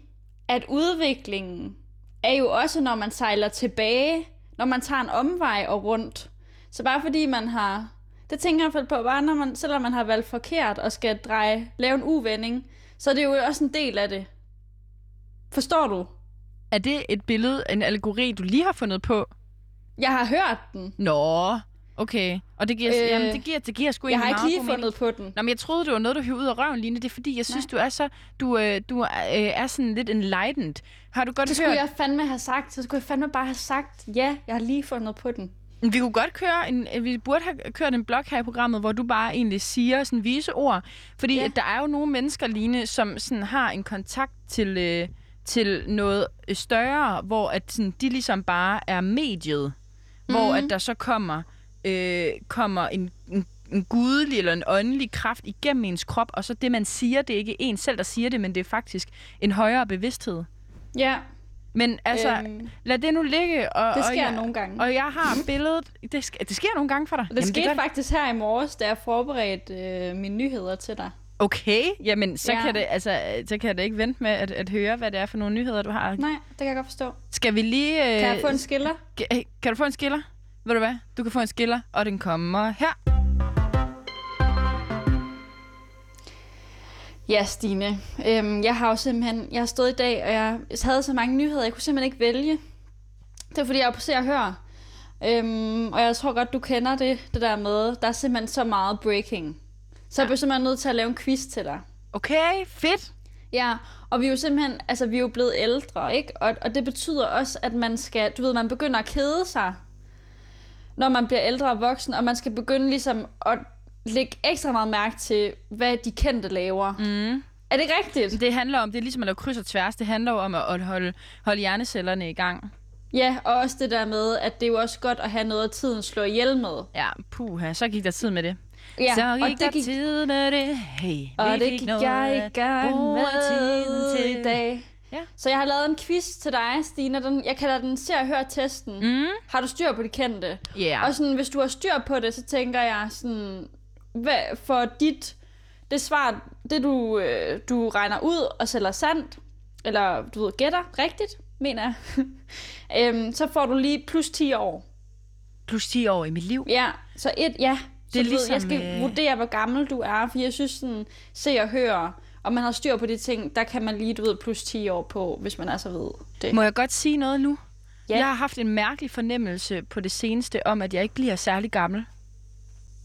at udviklingen er jo også, når man sejler tilbage, når man tager en omvej og rundt. Så bare fordi man har... Det tænker jeg i hvert fald på, bare når man, selvom man har valgt forkert og skal dreje, lave en uvending, så er det jo også en del af det. Forstår du? Er det et billede, en allegori, du lige har fundet på? Jeg har hørt den. Nå, okay. Og det giver, øh, jamen, det giver, det giver sgu Jeg har ikke lige fundet på den. Nå, men jeg troede, det var noget, du hævde ud af røven, Line. Det er fordi, jeg synes, du er så... Du, øh, du øh, er sådan lidt enlightened. Har du godt Det hørt... skulle jeg fandme have sagt. Så skulle jeg fandme bare have sagt, ja, jeg har lige fundet på den. Vi kunne godt køre en, øh, vi burde have kørt en blog her i programmet, hvor du bare egentlig siger sådan vise ord. Fordi Ja. ja. der er jo nogle mennesker, Line, som sådan har en kontakt til, øh, til noget større, hvor at sådan, de ligesom bare er mediet. Mm. Hvor at der så kommer, øh, kommer en, en, en gudelig eller en åndelig kraft igennem ens krop, og så det, man siger, det er ikke en selv, der siger det, men det er faktisk en højere bevidsthed. Ja, Men altså, Øhm, lad det nu ligge. Og, det og sker jeg, nogle gange. og jeg har billedet. Det, sk- det sker nogle gange for dig. Og det skete gør faktisk her i morges, da jeg forberedte øh, mine nyheder til dig. Okay, jamen så, Ja. ja. kan det, altså, så kan jeg da ikke vente med at, at høre, hvad det er for nogle nyheder, du har. Nej, det kan jeg godt forstå. Skal vi lige... Øh, Kan jeg få en skiller? Kan, kan du få en skiller? Ved du hvad? Du kan få en skiller, og den kommer her. Ja, Stine. Øhm, jeg har jo simpelthen... Jeg har stået i dag, og jeg havde så mange nyheder, jeg kunne simpelthen ikke vælge. Det er fordi, jeg er på se og hør. Øhm, og jeg tror godt, du kender det, det der med, der er simpelthen så meget breaking. Så jeg bliver simpelthen nødt til at lave en quiz til dig. Okay, fedt. Ja, og vi er jo simpelthen, altså vi er jo blevet ældre, ikke? Og, og det betyder også, at man skal, du ved, man begynder at kede sig, når man bliver ældre og voksen, og man skal begynde ligesom at lægge ekstra meget mærke til, hvad de kendte laver. Mm. Er det rigtigt? Det handler om, det er ligesom at lave kryds og tværs. Det handler jo om at holde, holde hjernecellerne i gang. Ja, og også det der med, at det er jo også godt at have noget af tiden slå ihjel med. Ja, puha, så gik der tid med det. Ja, så og gik det der gik, tid med det. Hey, og det gik noget jeg i gang med tiden til. i dag. Ja. Så jeg har lavet en quiz til dig, Stine. Den, jeg kalder den Se og Hør testen. Mm. Har du styr på de kendte? Yeah. Og sådan, hvis du har styr på det, så tænker jeg sådan, hvad, for dit, det svar, det du, øh, du regner ud og sælger sandt, eller du ved, gætter rigtigt, mener jeg, øhm, så får du lige plus 10 år. Plus 10 år i mit liv. Ja, så et, ja. Så Det er du ved, jeg ligesom, skal øh, vurdere, hvor gammel du er, for jeg synes sådan, se og høre, og man har styr på de ting, der kan man lige, du ved, plus 10 år på, hvis man altså ved det. Må jeg godt sige noget nu? Ja. Jeg har haft en mærkelig fornemmelse på det seneste om, at jeg ikke bliver særlig gammel.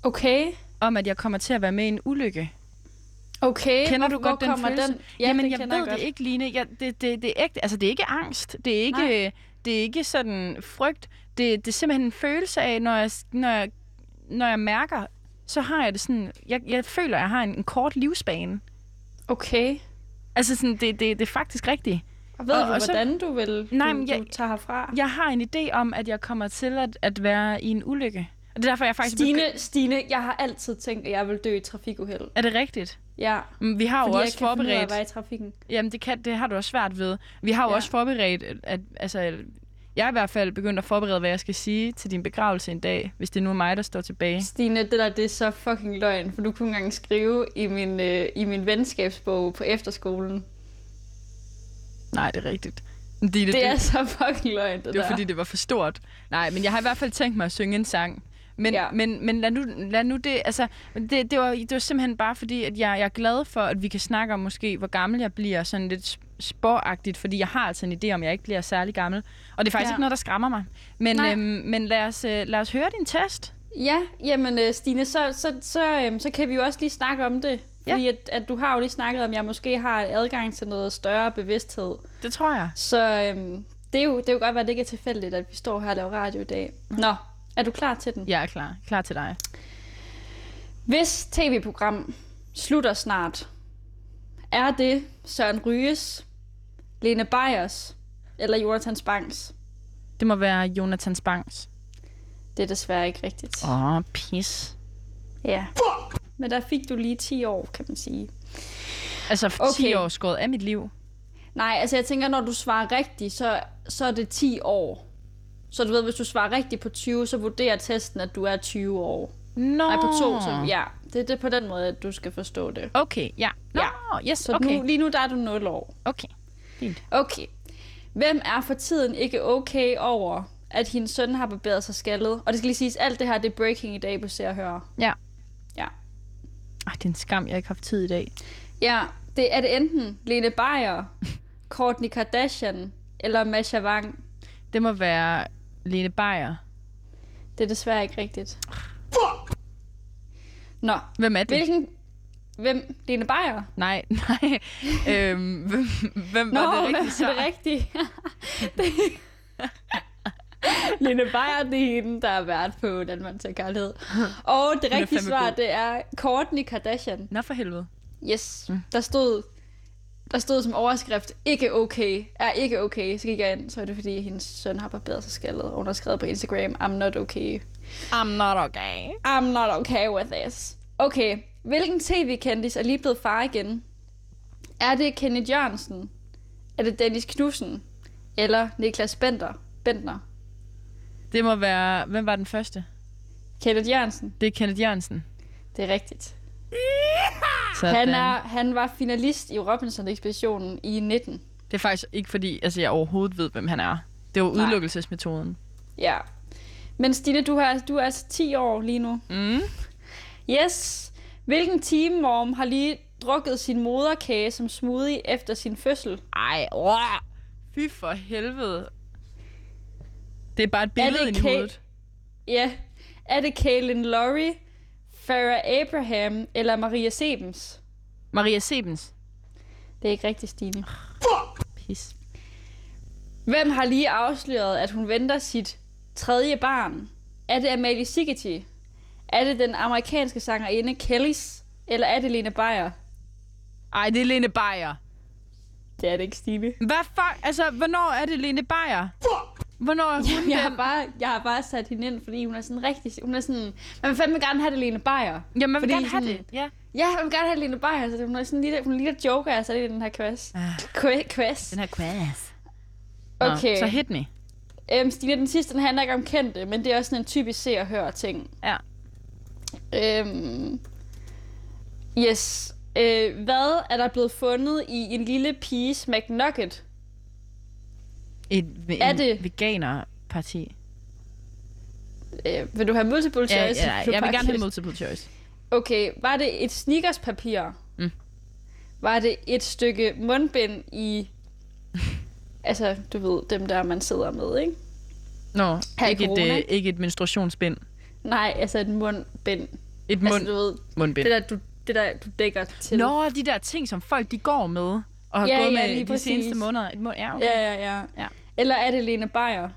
Okay, Om, at jeg kommer til at være med i en ulykke. okay. Kender hvor, du godt hvor den kommer følelse? Den? Ja, Jamen, jeg ved godt. det ikke, Line. Jeg, det, det, det er ægte. Altså, det er ikke angst. Det er ikke, det er ikke sådan frygt. Det, det er simpelthen en følelse af, når jeg, når jeg, når jeg mærker, så har jeg det sådan... Jeg, jeg føler, at jeg har en, en kort livsbane. Okay. Altså, sådan, det, det, det er faktisk rigtigt. Og ved Og- du, og så- hvordan du vil Nej, du, jeg- du tager herfra? Jeg har en idé om, at jeg kommer til at, at være i en ulykke. Og det er derfor, jeg faktisk... Stine, Stine, jeg har altid tænkt, at jeg vil dø i trafikuheld. Er det rigtigt? Ja, Mm, Vi har jo fordi også jeg kan forberedt... være i trafikken. Jamen, det, kan, det har du også svært ved. Vi har jo Ja. også forberedt, at, altså, jeg er i hvert fald begyndt at forberede, hvad jeg skal sige til din begravelse en dag, hvis det nu er mig, der står tilbage. Stine, det der, det er så fucking løgn, for du kunne engang skrive i min, øh, i min venskabsbog på efterskolen. Nej, det er rigtigt. Det, det, Det er så fucking løgn, det, det var der. fordi, det var for stort. Nej, men jeg har i hvert fald tænkt mig at synge en sang. Men, Ja. men, men lad, nu, lad nu det, altså, det, det, var, det var simpelthen bare fordi, at jeg, jeg er glad for, at vi kan snakke om måske, hvor gammel jeg bliver, sådan lidt sp- sporagtigt, fordi jeg har altså en idé om, jeg ikke bliver særlig gammel. Og det er faktisk Ja. ikke noget, der skræmmer mig. Men, Nej. øhm, men lad, os, øh, lad os høre din test. Ja, jamen øh, Stine, så, så, så, øhm, så kan vi jo også lige snakke om det. Ja. Fordi at, at du har jo lige snakket om, at jeg måske har adgang til noget større bevidsthed. Det tror jeg. Så øhm, det, er jo, det er jo godt at det ikke er tilfældigt, at vi står her og laver radio i dag. Nå, Er du klar til den? Jeg er klar. Klar til dig. Hvis tv-program slutter snart, er det Søren Ryges, Lene Beyers eller Jonathan Spangs? Det må være Jonathan Spangs. Det er desværre ikke rigtigt. Åh, oh, pis. Ja. Men der fik du lige 10 år, kan man sige. Altså, okay. 10 år skåret af mit liv. Nej, altså jeg tænker, når du svarer rigtigt, så, så er det 10 år. Så du ved, hvis du svarer rigtigt på 20, så vurderer testen, at du er 20 år. Nå. Nej, på 2, så ja. Det er det på den måde, at du skal forstå det. Okay, ja. Nå, Ja. yes, Så okay. nu, lige nu der er du 0 år. Okay, fint. Okay. Hvem er for tiden ikke okay over, at hendes søn har barberet sig skaldet? Og det skal lige siges, alt det her, det er breaking i dag på Se og Høre. Ja. Ja. Ej, det er en skam, jeg ikke har haft tid i dag. Ja, det er det enten Lene Beyer, Kourtney Kardashian eller Masha Wang. Det må være Lene Beyer. Det er desværre ikke rigtigt. Nå, Hvem er det? hvilken... Hvem? Lene Beyer? Nej, nej. øhm, hvem, hvem Nå, var det hvem rigtigt så? er det rigtigt? Lene Beyer, det er hende, der er vært på Danmark til Kærlighed. Og det er rigtige svar, god. det er Kourtney Kardashian. Nå, for helvede. Yes, mm. der stod der stod som overskrift, ikke okay, er ikke okay. Så gik jeg ind, så er det fordi, hendes søn har barberet sig skaldet, og hun har skrevet på Instagram, I'm not okay. I'm not okay. I'm not okay with this. Okay, hvilken tv-kendis er lige blevet far igen? Er det Kenneth Jørgensen? Er det Dennis Knudsen? Eller Niklas Bender? Bentner? Det må være... Hvem var den første? Kenneth Jørgensen? Det er Kenneth Jørgensen. Det er rigtigt. Sådan. Han, er, han var finalist i Robinson-ekspeditionen i 19. Det er faktisk ikke fordi, altså, jeg overhovedet ved, hvem han er. Det var udelukkelsesmetoden. Ja. Men Stine, du, har, du er altså 10 år lige nu. Mm. Yes. Hvilken teamworm har lige drukket sin moderkage som smoothie efter sin fødsel? Ej, åh. Fy for helvede. Det er bare et billede i hovedet. Ja. Er det Kaylin Laurie, Farah Abraham eller Maria Sebens? Maria Sebens. Det er ikke rigtigt, Stine. Pis. Hvem har lige afsløret, at hun venter sit tredje barn? Er det Amalie Sigeti? Er det den amerikanske sangerinde Kellys? Eller er det Lene Beyer? Ej, det er Lene Beyer. Det er det ikke, Stine. Hvad fuck? Altså, hvornår er det Lene Beyer? Hvornår er hun Jeg har, bare, jeg har bare sat hende ind, fordi hun er sådan rigtig... Hun er sådan... Man vil fandme gerne have det Lene Beyer. Jamen, man vil gerne have sådan- det. Ja. Ja, man vil gerne have Lene Beyer, så hun er sådan en lille, hun er en lille joker, jeg har sat i den her quiz. Ah. Qu- quiz. Den her quiz. Okay. så hit me. Øhm, Stine, den sidste, den handler ikke om kendte, men det er også sådan en typisk se og høre ting. Ja. Øhm, yes. Øh, hvad er der blevet fundet i en lille piges McNugget? Et, Er en det- veganerparti. Øh, vil du have multiple choice? Ja, ja, Du jeg vil gerne have multiple choice. Okay, var det et sneakerspapir? Mm. Var det et stykke mundbind i... altså, du ved, dem der, man sidder med, ikke? Nå, Her ikke et, corona. øh, ikke et menstruationsbind. Nej, altså et mundbind. Et mund, Altså, du ved, mundbind. det der, du, det der, du dækker til. Nå, de der ting, som folk de går med, og har Ja, gået ja, med de præcis. seneste måneder. Et mund, ja, okay. Ja, ja, ja, Ja. Eller er det Lene Beyer?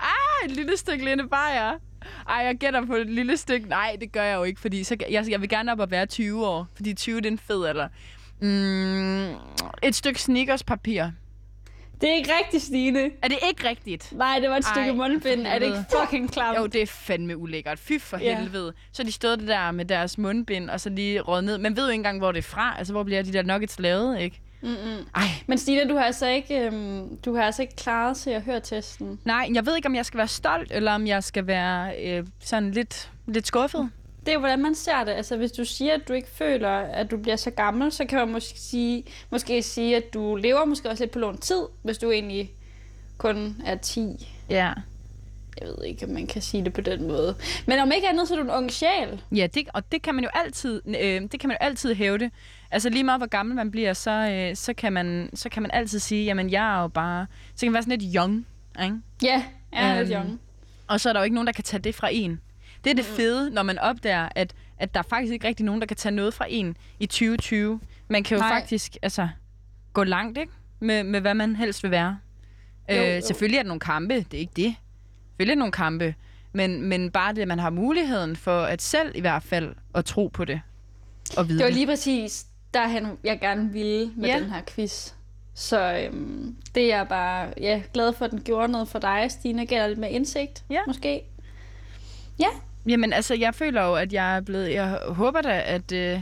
Ah, et lille stykke Lene Beyer. Ej, jeg gætter på et lille stykke. Nej, det gør jeg jo ikke, fordi så, jeg, jeg vil gerne op og være 20 år, fordi 20 det er en fed alder. Mm, et stykke sneakerspapir. Det er ikke rigtigt, Stine. Er det ikke rigtigt? Nej, det var et stykke Ej, mundbind. Er det ikke fucking klamt? Jo, det er fandme ulækkert. Fy for Ja. helvede. Så de det der med deres mundbind, og så lige råd ned. Man ved jo ikke engang, hvor det er fra. Altså, hvor bliver de der nuggets lavet, ikke? Mm-mm. Ej, Men Stine, du har altså ikke, øhm, du har altså ikke klaret til at høre testen. nej, jeg ved ikke, om jeg skal være stolt, eller om jeg skal være øh, sådan lidt, lidt skuffet. Det er jo, hvordan man ser det. Altså, hvis du siger, at du ikke føler, at du bliver så gammel, så kan man måske sige, måske sige at du lever måske også lidt på lånt tid, hvis du egentlig kun er 10. Ja. Jeg ved ikke, om man kan sige det på den måde. Men om ikke andet, så er du en ung sjæl. Ja, det, og det kan man jo altid, øh, det kan man jo altid hævde. Altså lige meget hvor gammel man bliver, så, øh, så, kan, man, så kan man altid sige, jamen jeg er jo bare, så kan man være sådan lidt young, ikke? Ja, jeg er lidt Øhm, young. Og så er der jo ikke nogen, der kan tage det fra en. Det er det fede, når man opdager, at, at der er faktisk ikke rigtig nogen, der kan tage noget fra en i 2020. Man kan jo. Nej. faktisk altså, gå langt, ikke? Med, med hvad man helst vil være. Jo, øh, jo. Selvfølgelig er der nogle kampe, det er ikke det. Selvfølgelig der nogle kampe. Men, men bare det, at man har muligheden for at selv i hvert fald at tro på det og vide Det var lige præcis derhen, jeg gerne ville med Ja. ja. den her quiz. Så øhm, det er jeg bare ja, glad for, at den gjorde noget for dig, Stine. Gælder lidt med indsigt, Ja. måske. Jamen, altså, jeg føler jo, at jeg er blevet... Jeg håber da, at, øh,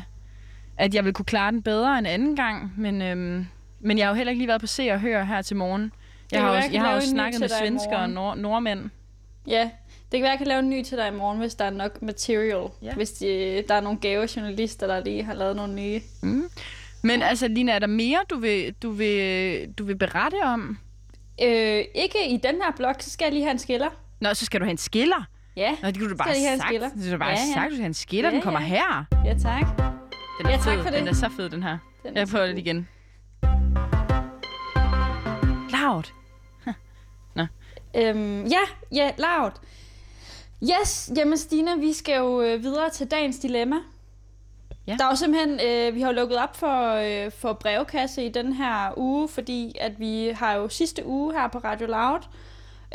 at jeg vil kunne klare den bedre en anden gang, men, øhm, men jeg har jo heller ikke lige været på se og høre her til morgen. Jeg har, også, jeg har ny snakket med svensker og nord- nordmænd. Ja, det kan være, jeg kan lave en ny til dig i morgen, hvis der er nok material. Ja. Hvis de, der er nogle gavejournalister, der lige har lavet nogle nye. Men altså, Lina, er der mere, du vil, du vil, du vil berette om? Øh, ikke i den her blog, så skal jeg lige have en skiller. Nå, så skal du have en skiller. Ja, Nå, det kunne du bare have sagt. skiller? Det kunne du bare Ja, ja. sagt, du skal have en skiller. Ja, den kommer ja. her. ja tak. Den er Ja, tak fed. for det. Den er så fed, den her. Den Jeg prøver det igen. Loud. Øhm, ja, ja, loud. Yes, jamen Stine, vi skal jo øh, videre til dagens dilemma. Ja. Der er jo simpelthen, øh, vi har jo lukket op for, øh, for brevkasse i den her uge, fordi at vi har jo sidste uge her på Radio Loud.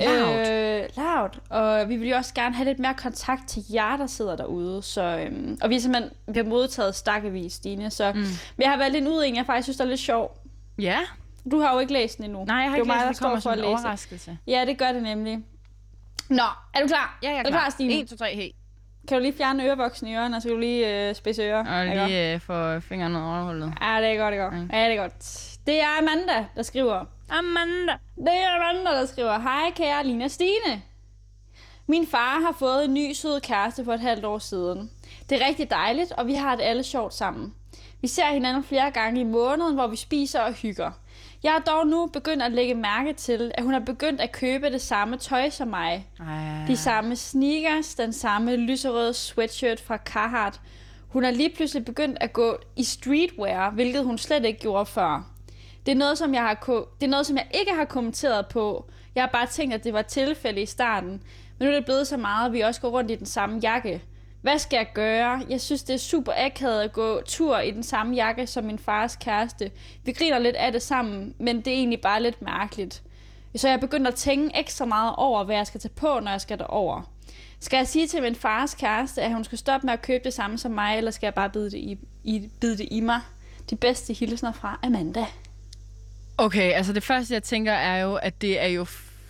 Loud. Øh, loud. Og vi vil jo også gerne have lidt mere kontakt til jer, der sidder derude. Så, øhm, og vi er simpelthen vi har modtaget stakkevis, Stine. Så mm. Jeg har en ud en, jeg faktisk synes, der er lidt sjov. Ja. Du har jo ikke læst den endnu. Nej, jeg har det er ikke læst, der det kommer som en overraskelse. Ja, det gør det nemlig. Nå, er du klar? Ja, jeg er, du klar, Stine? 1, 2, 3, hey. Kan du lige fjerne ørevoksen i ørerne, og så kan du lige øh, spidse ører? Og lige øh, få fingeren ned over hullet. Ja, det er godt, det er godt. Mm. Ja, det er godt. Det er Amanda, der skriver. Amanda. Det er Amanda, der skriver. Hej, kære Lina Stine. Min far har fået en ny sød kæreste for et halvt år siden. Det er rigtig dejligt, og vi har det alle sjovt sammen. Vi ser hinanden flere gange i måneden, hvor vi spiser og hygger. Jeg har dog nu begyndt at lægge mærke til, at hun har begyndt at købe det samme tøj som mig. Ej. De samme sneakers, den samme lyserøde sweatshirt fra Carhartt. Hun er lige pludselig begyndt at gå i streetwear, hvilket hun slet ikke gjorde før. Det er noget, som jeg, har ko- det er noget, som jeg ikke har kommenteret på. Jeg har bare tænkt, at det var tilfælde i starten. Men nu er det blevet så meget, at vi også går rundt i den samme jakke. Hvad skal jeg gøre? Jeg synes, det er super akavet at gå tur i den samme jakke som min fars kæreste. Vi griner lidt af det sammen, men det er egentlig bare lidt mærkeligt. Så jeg er at tænke ekstra meget over, hvad jeg skal tage på, når jeg skal derover. Skal jeg sige til min fars kæreste, at hun skal stoppe med at købe det samme som mig, eller skal jeg bare bide det i, i, bide det i mig? De bedste hilsner fra Amanda. Okay, altså det første, jeg tænker, er jo, at det er jo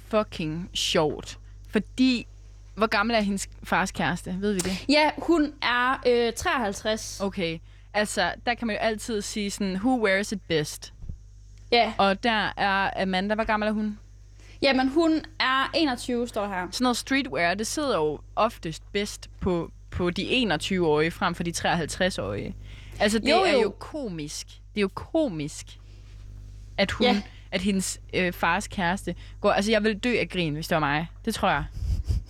fucking sjovt. Fordi, hvor gammel er hendes fars kæreste? Ved vi det? Ja, hun er øh, 53. Okay, altså der kan man jo altid sige sådan, who wears it best? Ja, Og der er Amanda, hvor gammel er hun? jamen hun er 21, står her. Sådan noget streetwear, det sidder jo oftest bedst på, på de 21-årige frem for de 53-årige. Altså det Jo, jo, er jo. komisk. Det er jo komisk, at hun, Ja. at hendes øh, fars kæreste går... Altså jeg ville dø af grin, hvis det var mig. Det tror jeg.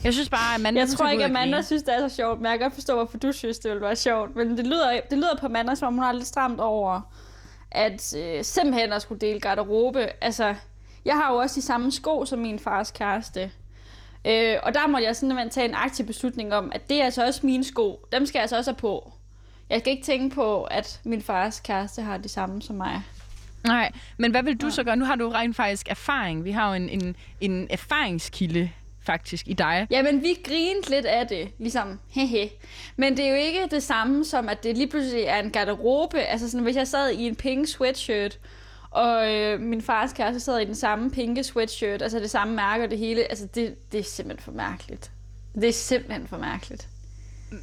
Jeg synes bare, at Amanda Jeg tror ikke, og Amanda synes, det er så sjovt, men jeg kan godt forstå, hvorfor du synes, det ville være sjovt. Men det lyder, det lyder på Amanda, som om hun har lidt stramt over, at øh, simpelthen at skulle dele garderobe. Altså, jeg har jo også de samme sko som min fars kæreste. Øh, og der måtte jeg sådan tage en aktiv beslutning om, at det er altså også mine sko. Dem skal jeg altså også have på. Jeg skal ikke tænke på, at min fars kæreste har de samme som mig. Nej, men hvad vil du så gøre? Nu har du rent faktisk erfaring. Vi har jo en, en, en erfaringskilde faktisk i dig. Jamen, vi grinte lidt af det, ligesom, hehe. Men det er jo ikke det samme som, at det lige pludselig er en garderobe. Altså sådan, hvis jeg sad i en pink sweatshirt, og øh, min fars kæreste sad i den samme pinke sweatshirt, altså det samme mærke og det hele, altså det, det er simpelthen for mærkeligt. Det er simpelthen for mærkeligt.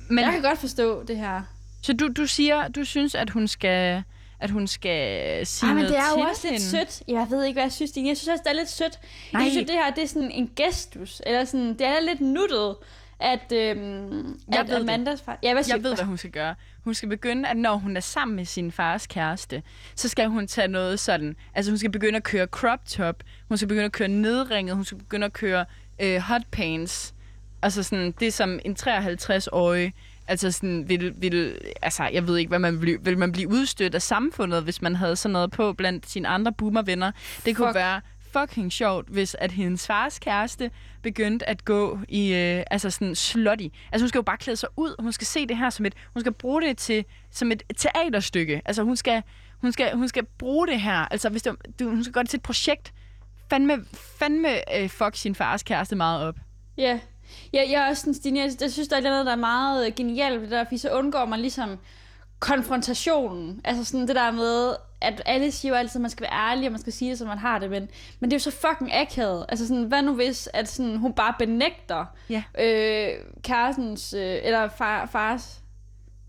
Men, Jeg kan godt forstå det her. Så du, du siger, du synes, at hun skal, at hun skal sige Ej, men noget det er jo også lidt hende? sødt. Jeg ved ikke, hvad jeg synes, Stine. Jeg synes også, det er lidt sødt. Nej. Jeg synes, det her det er sådan en gestus. Eller sådan, det er lidt nuttet, at, øhm, Jeg at ved. Amandas far... Ja, hvad Jeg ved, hvad hun skal gøre. Hun skal begynde, at når hun er sammen med sin fars kæreste, så skal hun tage noget sådan... Altså, hun skal begynde at køre crop top. Hun skal begynde at køre nedringet. Hun skal begynde at køre øh, hot pants. Altså sådan, det som en 53-årig... Altså sådan, vil, vil, altså, jeg ved ikke, hvad man vil, vil man blive udstødt af samfundet, hvis man havde sådan noget på blandt sine andre boomervenner. Det kunne Fuck. være fucking sjovt, hvis at hendes fars kæreste begyndte at gå i, øh, altså sådan slutty. Altså hun skal jo bare klæde sig ud, hun skal se det her som et, hun skal bruge det til, som et teaterstykke. Altså hun skal, hun skal, hun skal bruge det her, altså hvis det, du, hun skal gøre det til et projekt. Fandme, fandme øh, fuck sin fars kæreste meget op. Ja, Ja, jeg er også sådan, Stine, jeg, jeg synes, der er noget, der er meget øh, genialt ved det der, fordi så undgår man ligesom konfrontationen. Altså sådan det der med, at alle siger jo altid, at man skal være ærlig, og man skal sige det, som man har det, men, men det er jo så fucking akavet. Altså sådan, hvad nu hvis, at sådan, hun bare benægter Ja. øh, kærestens, øh, eller far, fars,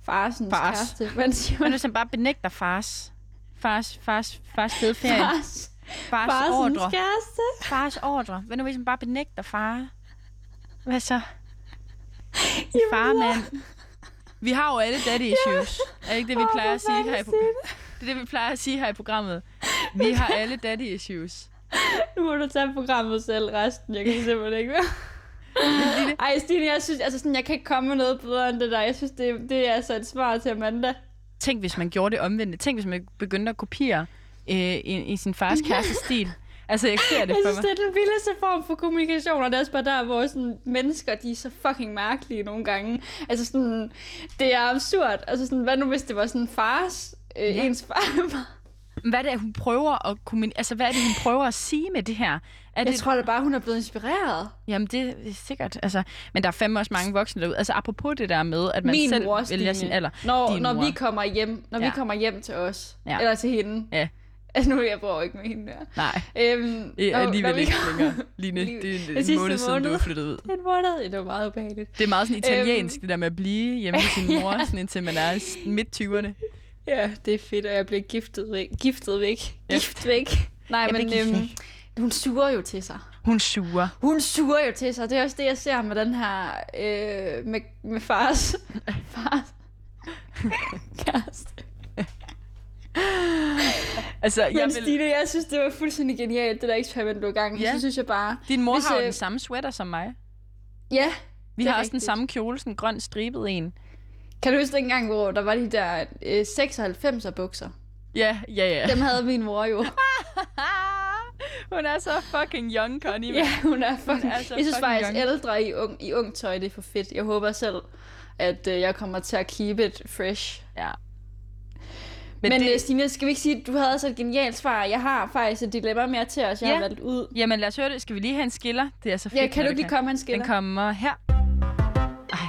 farsens Fars. kæreste. Hvad siger Men man? hvis han bare benægter fars, fars, fars, fars fede ferie, Fars, fars farsens ordre, kæreste. fars ordre. Hvad nu hvis han bare benægter far? Hvad så? Far, mand. Vi har jo alle daddy issues. Er ikke det, vi Åh, plejer at sige her i programmet? Det er det, vi plejer at sige her i programmet. Vi har alle daddy issues. Nu må du tage programmet selv resten. Jeg kan simpelthen ikke. Ej, Stine, jeg synes, altså sådan, jeg kan ikke komme med noget bedre end det der. Jeg synes, det, det er altså et svar til Amanda. Tænk, hvis man gjorde det omvendt. Tænk, hvis man begyndte at kopiere øh, i, i sin fars kæreste stil. Altså, jeg ser det Jeg for synes, mig. det er den vildeste form for kommunikation, og det er også bare der, hvor sådan, mennesker, de er så fucking mærkelige nogle gange. Altså sådan, det er absurd. Altså sådan, hvad nu hvis det var sådan fars, øh, Ja. ens far? Hvad er det, hun prøver at kommunikere? Altså, hvad er det, hun prøver at sige med det her? Er Jeg det, tror da bare, hun er blevet inspireret. Jamen, det er sikkert. Altså, men der er fandme også mange voksne derude. Altså, apropos det der med, at man Min selv mor, vælger sin alder. Når, Din når mor. vi kommer hjem, når ja. Vi kommer hjem til os, ja. eller til hende. Ja. Altså nu jeg bor ikke med hende der. Nej, Øhm, det er alligevel ikke længere. Line, Lige- det er en sidste måned siden, du er flyttet ud. En måned? Ja, det var meget ubehageligt. Det er meget sådan italiensk, Øhm. det der med at blive hjemme med sin mor, Ja. sådan indtil man er i midt-20'erne. Ja, det er fedt, at jeg bliver giftet væk. Giftet væk. Ja. Gift væk. Nej, Jeg men øhm, væk. hun suger jo til sig. Hun suger. Hun suger jo til sig. Det er også det, jeg ser med den her... Øh, med, med fars... fars kæreste. Altså, jeg Men vil... Stine, jeg synes, det var fuldstændig genialt, det der eksperiment, du gang. Ja. Så synes jeg bare... Din mor Hvis, har jo øh, den samme sweater som mig. Ja, Vi har også den rigtigt. samme kjole, sådan en grøn stribet en. kan du huske dengang, hvor der var de der øh, 96'er bukser? Ja, ja, ja. Dem havde min mor jo. Hun er så fucking young, Connie. Ja, hun er fucking... Hun er så jeg synes faktisk, young. ældre i ung, i ung tøj, det er for fedt. Jeg håber selv, at øh, jeg kommer til at keep it fresh. Ja. Men, Men det- det... Stine, skal vi ikke sige, at du havde også et genialt svar. Jeg har faktisk et dilemma mere til os, jeg Ja. har valgt ud. Jamen lad os høre det. Skal vi lige have en skiller? Det er så fedt. Ja, kan du ikke det lige komme en skiller? Den kommer her. Ej.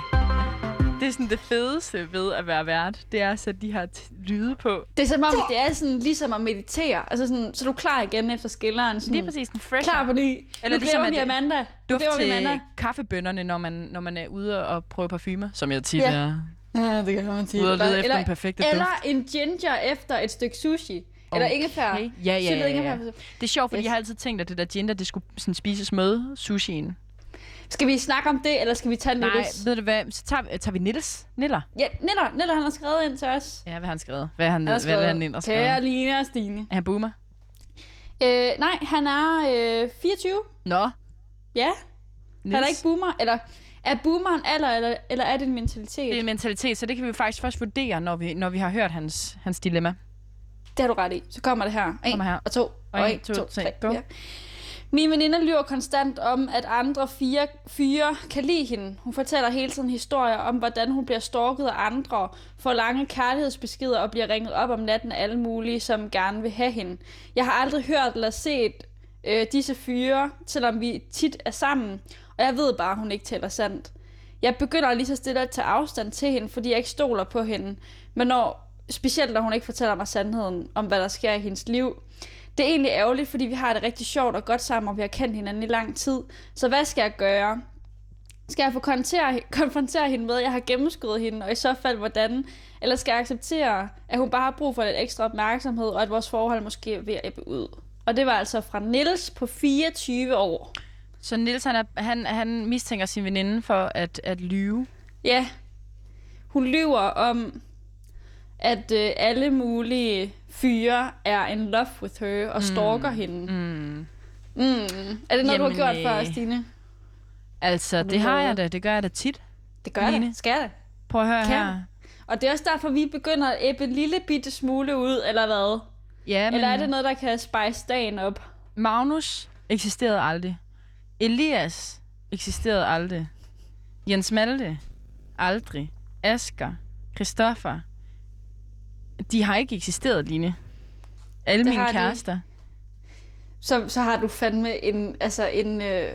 Det er sådan det fedeste ved at være vært. Det er at sætte de her lyde på. Det er som om, det er sådan, ligesom at meditere. Altså sådan, så er du klar igen efter skilleren. Sådan, Lige præcis en fresh. Klar på ny. Eller nu ligesom, vi det- Amanda. Duft til kaffebønderne, når man, når man er ude og prøve parfumer, som jeg tit Ja. er. Ja, det kan man sige. Ude og lede efter eller, den perfekte duft. eller en ginger efter et stykke sushi. Eller ingefær. Okay. Ja, ja, ja, ja. ingefær. Det er sjovt, fordi Yes. jeg har altid tænkt, at det der ginger, det skulle sådan spises med sushien. Skal vi snakke om det, eller skal vi tage Nej, Niels? ved du hvad? Så tager, tager vi Niels. Niller. Ja, Niller, Niller, han har skrevet ind til os. Ja, hvad har han skrevet? Hvad har han, Han har hvad er skrevet, han ind og skrevet? Kære Line og Stine. Er han boomer? Øh, nej, han er øh, 24. Nå, Ja, Niels. han er ikke boomer. Eller er boomeren alder, eller, eller er det en mentalitet? Det er en mentalitet, så det kan vi faktisk først vurdere, når vi, når vi har hørt hans, hans dilemma. Det har du ret i. Så kommer det her. En, Kommer her. og to, Og og, en, en, to, to, tre, go. Ja. Min veninde lyver konstant om, at andre fire fyre kan lide hende. Hun fortæller hele tiden historier om, hvordan hun bliver stalket af andre, får lange kærlighedsbeskeder og bliver ringet op om natten af alle mulige, som gerne vil have hende. Jeg har aldrig hørt eller set øh, disse fyre, selvom vi tit er sammen, og jeg ved bare, at hun ikke taler sandt. Jeg begynder lige så stille at tage afstand til hende, fordi jeg ikke stoler på hende. Men når, specielt når hun ikke fortæller mig sandheden om, hvad der sker i hendes liv. Det er egentlig ærgerligt, fordi vi har det rigtig sjovt og godt sammen, og vi har kendt hinanden i lang tid. Så hvad skal jeg gøre? Skal jeg få konfrontere, konfrontere hende med, at jeg har gennemskuddet hende, og i så fald hvordan? Eller skal jeg acceptere, at hun bare har brug for lidt ekstra opmærksomhed, og at vores forhold måske er ved at ebbe ud? Og det var altså fra Nils på 24 år. Så Niels, han, er, han, han mistænker sin veninde for at, at lyve. Ja, hun lyver om, at øh, alle mulige fyre er in love with her og stalker mm. hende. Mm. Mm. Er det noget, du har Jamen, gjort før, øh, Stine? Altså, det har jeg da. Det gør jeg da tit. Det gør Line. det. Skal det? Prøv at høre Kan. her. Og det er også derfor, vi begynder at æbbe en lille bitte smule ud, eller hvad? Ja, men Eller er det noget, der kan spice dagen op? Magnus eksisterede aldrig. Elias eksisterede aldrig. Jens Malte aldrig. Asger, Christoffer, de har ikke eksisteret, Line. Alle Det mine de. kærester. så, så har du fandme en, altså en øh,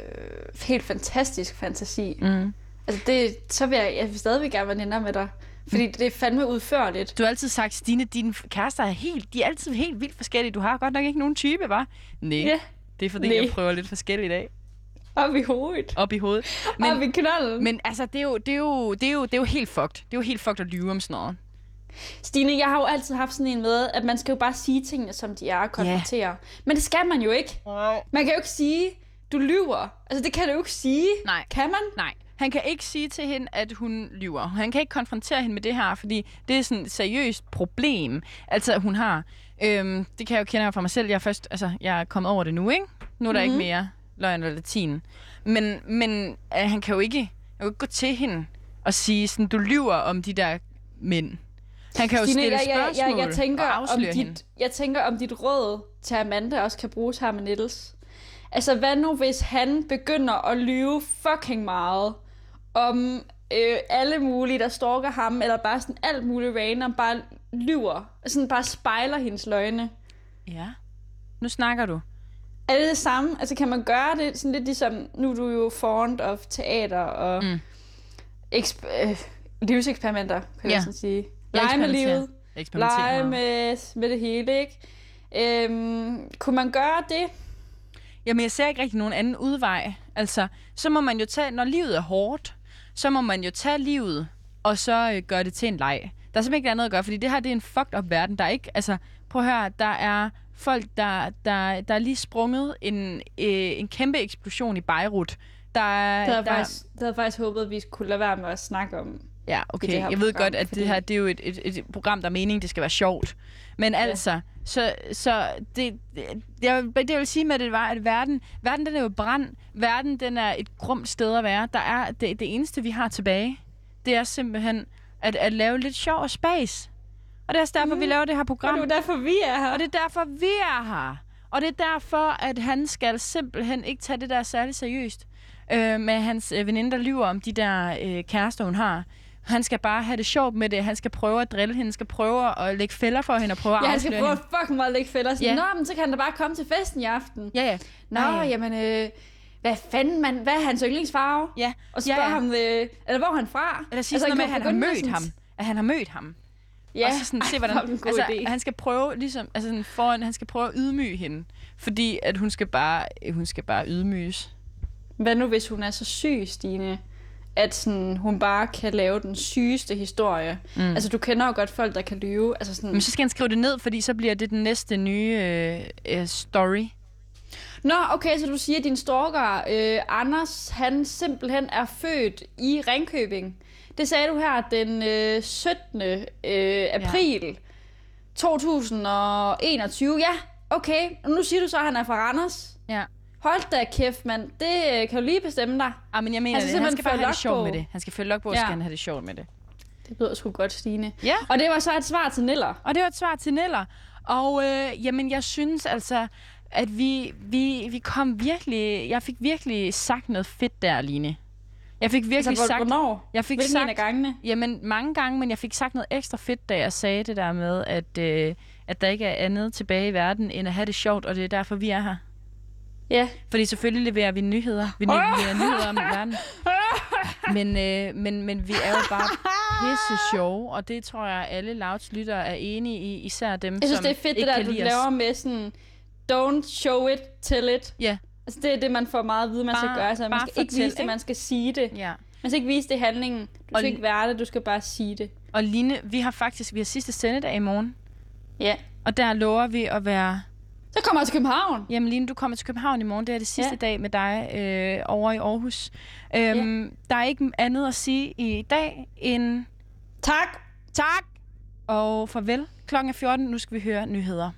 helt fantastisk fantasi. Mm. Altså det, så vil jeg, jeg vil stadigvæk gerne være veninder med dig. Fordi det er fandme udførligt. Du har altid sagt, Stine, dine kærester er helt, de er altid helt vildt forskellige. Du har godt nok ikke nogen type, var? Nej, Ja, det er fordi, Nej. jeg prøver lidt forskelligt af. Op i hovedet. Op i hovedet. Men, op i knolden. Men, men altså, det er, jo, det, er jo, det, er jo, det er jo helt fucked. Det er jo helt fucked at lyve om sådan noget. Stine, jeg har jo altid haft sådan en med, at man skal jo bare sige tingene, som de er og konfrontere. Yeah. Men det skal man jo ikke. Man kan jo ikke sige, du lyver. Altså, det kan du jo ikke sige. Nej. Kan man? Nej, han kan ikke sige til hende, at hun lyver. Han kan ikke konfrontere hende med det her, fordi det er sådan et seriøst problem, altså hun har. Øhm, det kan jeg jo kende fra mig selv. Jeg er først, altså, jeg er kommet over det nu, ikke? Nu er der mm-hmm. ikke mere løgn eller latin. Men, men øh, han kan jo ikke, han kan jo ikke gå til hende og sige, sådan, du lyver om de der mænd. Han kan jo Stine, stille jeg, jeg, spørgsmål jeg, jeg, tænker, og om afsløre hende. dit, jeg tænker, om dit råd til Amanda også kan bruges her med Niels. Altså, hvad nu, hvis han begynder at lyve fucking meget om øh, alle mulige, der stalker ham, eller bare sådan alt muligt random, bare lyver, sådan bare spejler hendes løgne. Ja, nu snakker du. Er det det samme? Altså, kan man gøre det sådan lidt ligesom, nu er du jo fond of teater og Mm. eksp- øh, livseksperimenter, kan Ja. jeg sådan sige. Lege med livet. Lege med, med det hele, ikke? Øhm, kunne man gøre det? Jamen, jeg ser ikke rigtig nogen anden udvej. Altså, så må man jo tage, når livet er hårdt, så må man jo tage livet, og så øh, gøre det til en leg. Der er simpelthen ikke andet at gøre, fordi det her, det er en fucked up verden. Der er ikke, altså, prøv at høre, der er folk, der, der, der er lige sprunget en, øh, en kæmpe eksplosion i Beirut. Der er, der, jeg faktisk, det havde faktisk håbet, at vi kunne lade være med at snakke om. Ja, okay. det Jeg ved program, godt, at fordi- det her det er jo et, et, et program, der er meningen, det skal være sjovt. Men altså, så, så det, det, jeg, det jeg vil sige med det var, at verden, verden den er jo brand. Verden den er et grumt sted at være. Der er det, det eneste, vi har tilbage, det er simpelthen at, at lave lidt sjov og spas. Og det er også derfor, mm. vi laver det her Og program. det er derfor, vi er her. Og det er derfor, vi er her. Og det er derfor, at han skal simpelthen ikke tage det der særligt seriøst. Øh, med hans øh, veninde, der lyver om de der øh, kærester, hun har. Han skal bare have det sjovt med det. Han skal prøve at drille hende. Han skal prøve at lægge fælder for hende og prøve at Ja, han skal afsløre prøve hende. at fucking meget lægge fælder. Sådan, Ja. Nå, men så kan han da bare komme til festen i aften. Ja, ja. Nå, Nej. jamen, øh, hvad fanden, man, hvad er hans yndlingsfarve? Ja. Og spørge ja, ja. ham, øh, eller hvor er han fra? Eller sige altså, noget med, at han har mødt ham. At han har mødt ham. Ja, og så sådan, se, hvordan, en god altså, idé. han skal prøve, ligesom, altså sådan foran, han skal prøve at ydmyge hende. Fordi at hun skal bare, hun skal bare ydmyges. Hvad nu, hvis hun er så syg, Stine, at sådan, hun bare kan lave den sygeste historie? Mm. Altså, du kender jo godt folk, der kan lyve. Altså sådan, Men så skal han skrive det ned, fordi så bliver det den næste nye øh, øh, story. Nå, okay, så du siger, at din stalker, øh, Anders, han simpelthen er født i Ringkøbing. Det sagde du her den øh, 17. Øh, april ja. 2021. Ja, okay. Og nu siger du så, at han er fra Randers. Ja. Hold da kæft, mand. Det øh, kan du lige bestemme dig. Ah, men jeg mener Han skal det. Han skal bare have det sjovt med det. Han skal følge logbog, og Ja. skal han have det sjovt med det. Det lyder sgu godt, Stine. Ja. Og det var så et svar til Niller. Og det var et svar til Neller. Og øh, jamen, jeg synes altså, at vi, vi, vi kom virkelig... Jeg fik virkelig sagt noget fedt der, Line. Jeg fik virkelig Altså, hvor- sagt... hvornår? Jeg fik Hvilken sagt, af gangene? Jamen, mange gange, men jeg fik sagt noget ekstra fedt, da jeg sagde det der med, at, øh, at der ikke er andet tilbage i verden, end at have det sjovt, og det er derfor, vi er her. Ja. Fordi selvfølgelig leverer vi nyheder. Vi leverer nyheder om verden. Men, øh, men, men vi er jo bare pisse sjove, og det tror jeg, alle Louds lyttere er enige i, især dem, Jeg synes, som det er fedt, det der, du laver med sådan, don't show it, tell it. Ja, Altså, det er det, man får meget at vide, man Bare- skal gøre. Så man skal ikke fortæl, vise det, ikke? man skal sige det. ja. Man skal ikke vise det handlingen. Du Og skal li- ikke være det, du skal bare sige det. Og Line, vi har faktisk vi har sidste sendedag i morgen, Ja. og der lover vi at være... Så kommer jeg til København. Jamen Line, du kommer til København i morgen. Det er det sidste Ja. dag med dig øh, over i Aarhus. Øhm, Der er ikke andet at sige i dag end Tak. tak og farvel. Klokken er 14. Nu skal vi høre nyheder.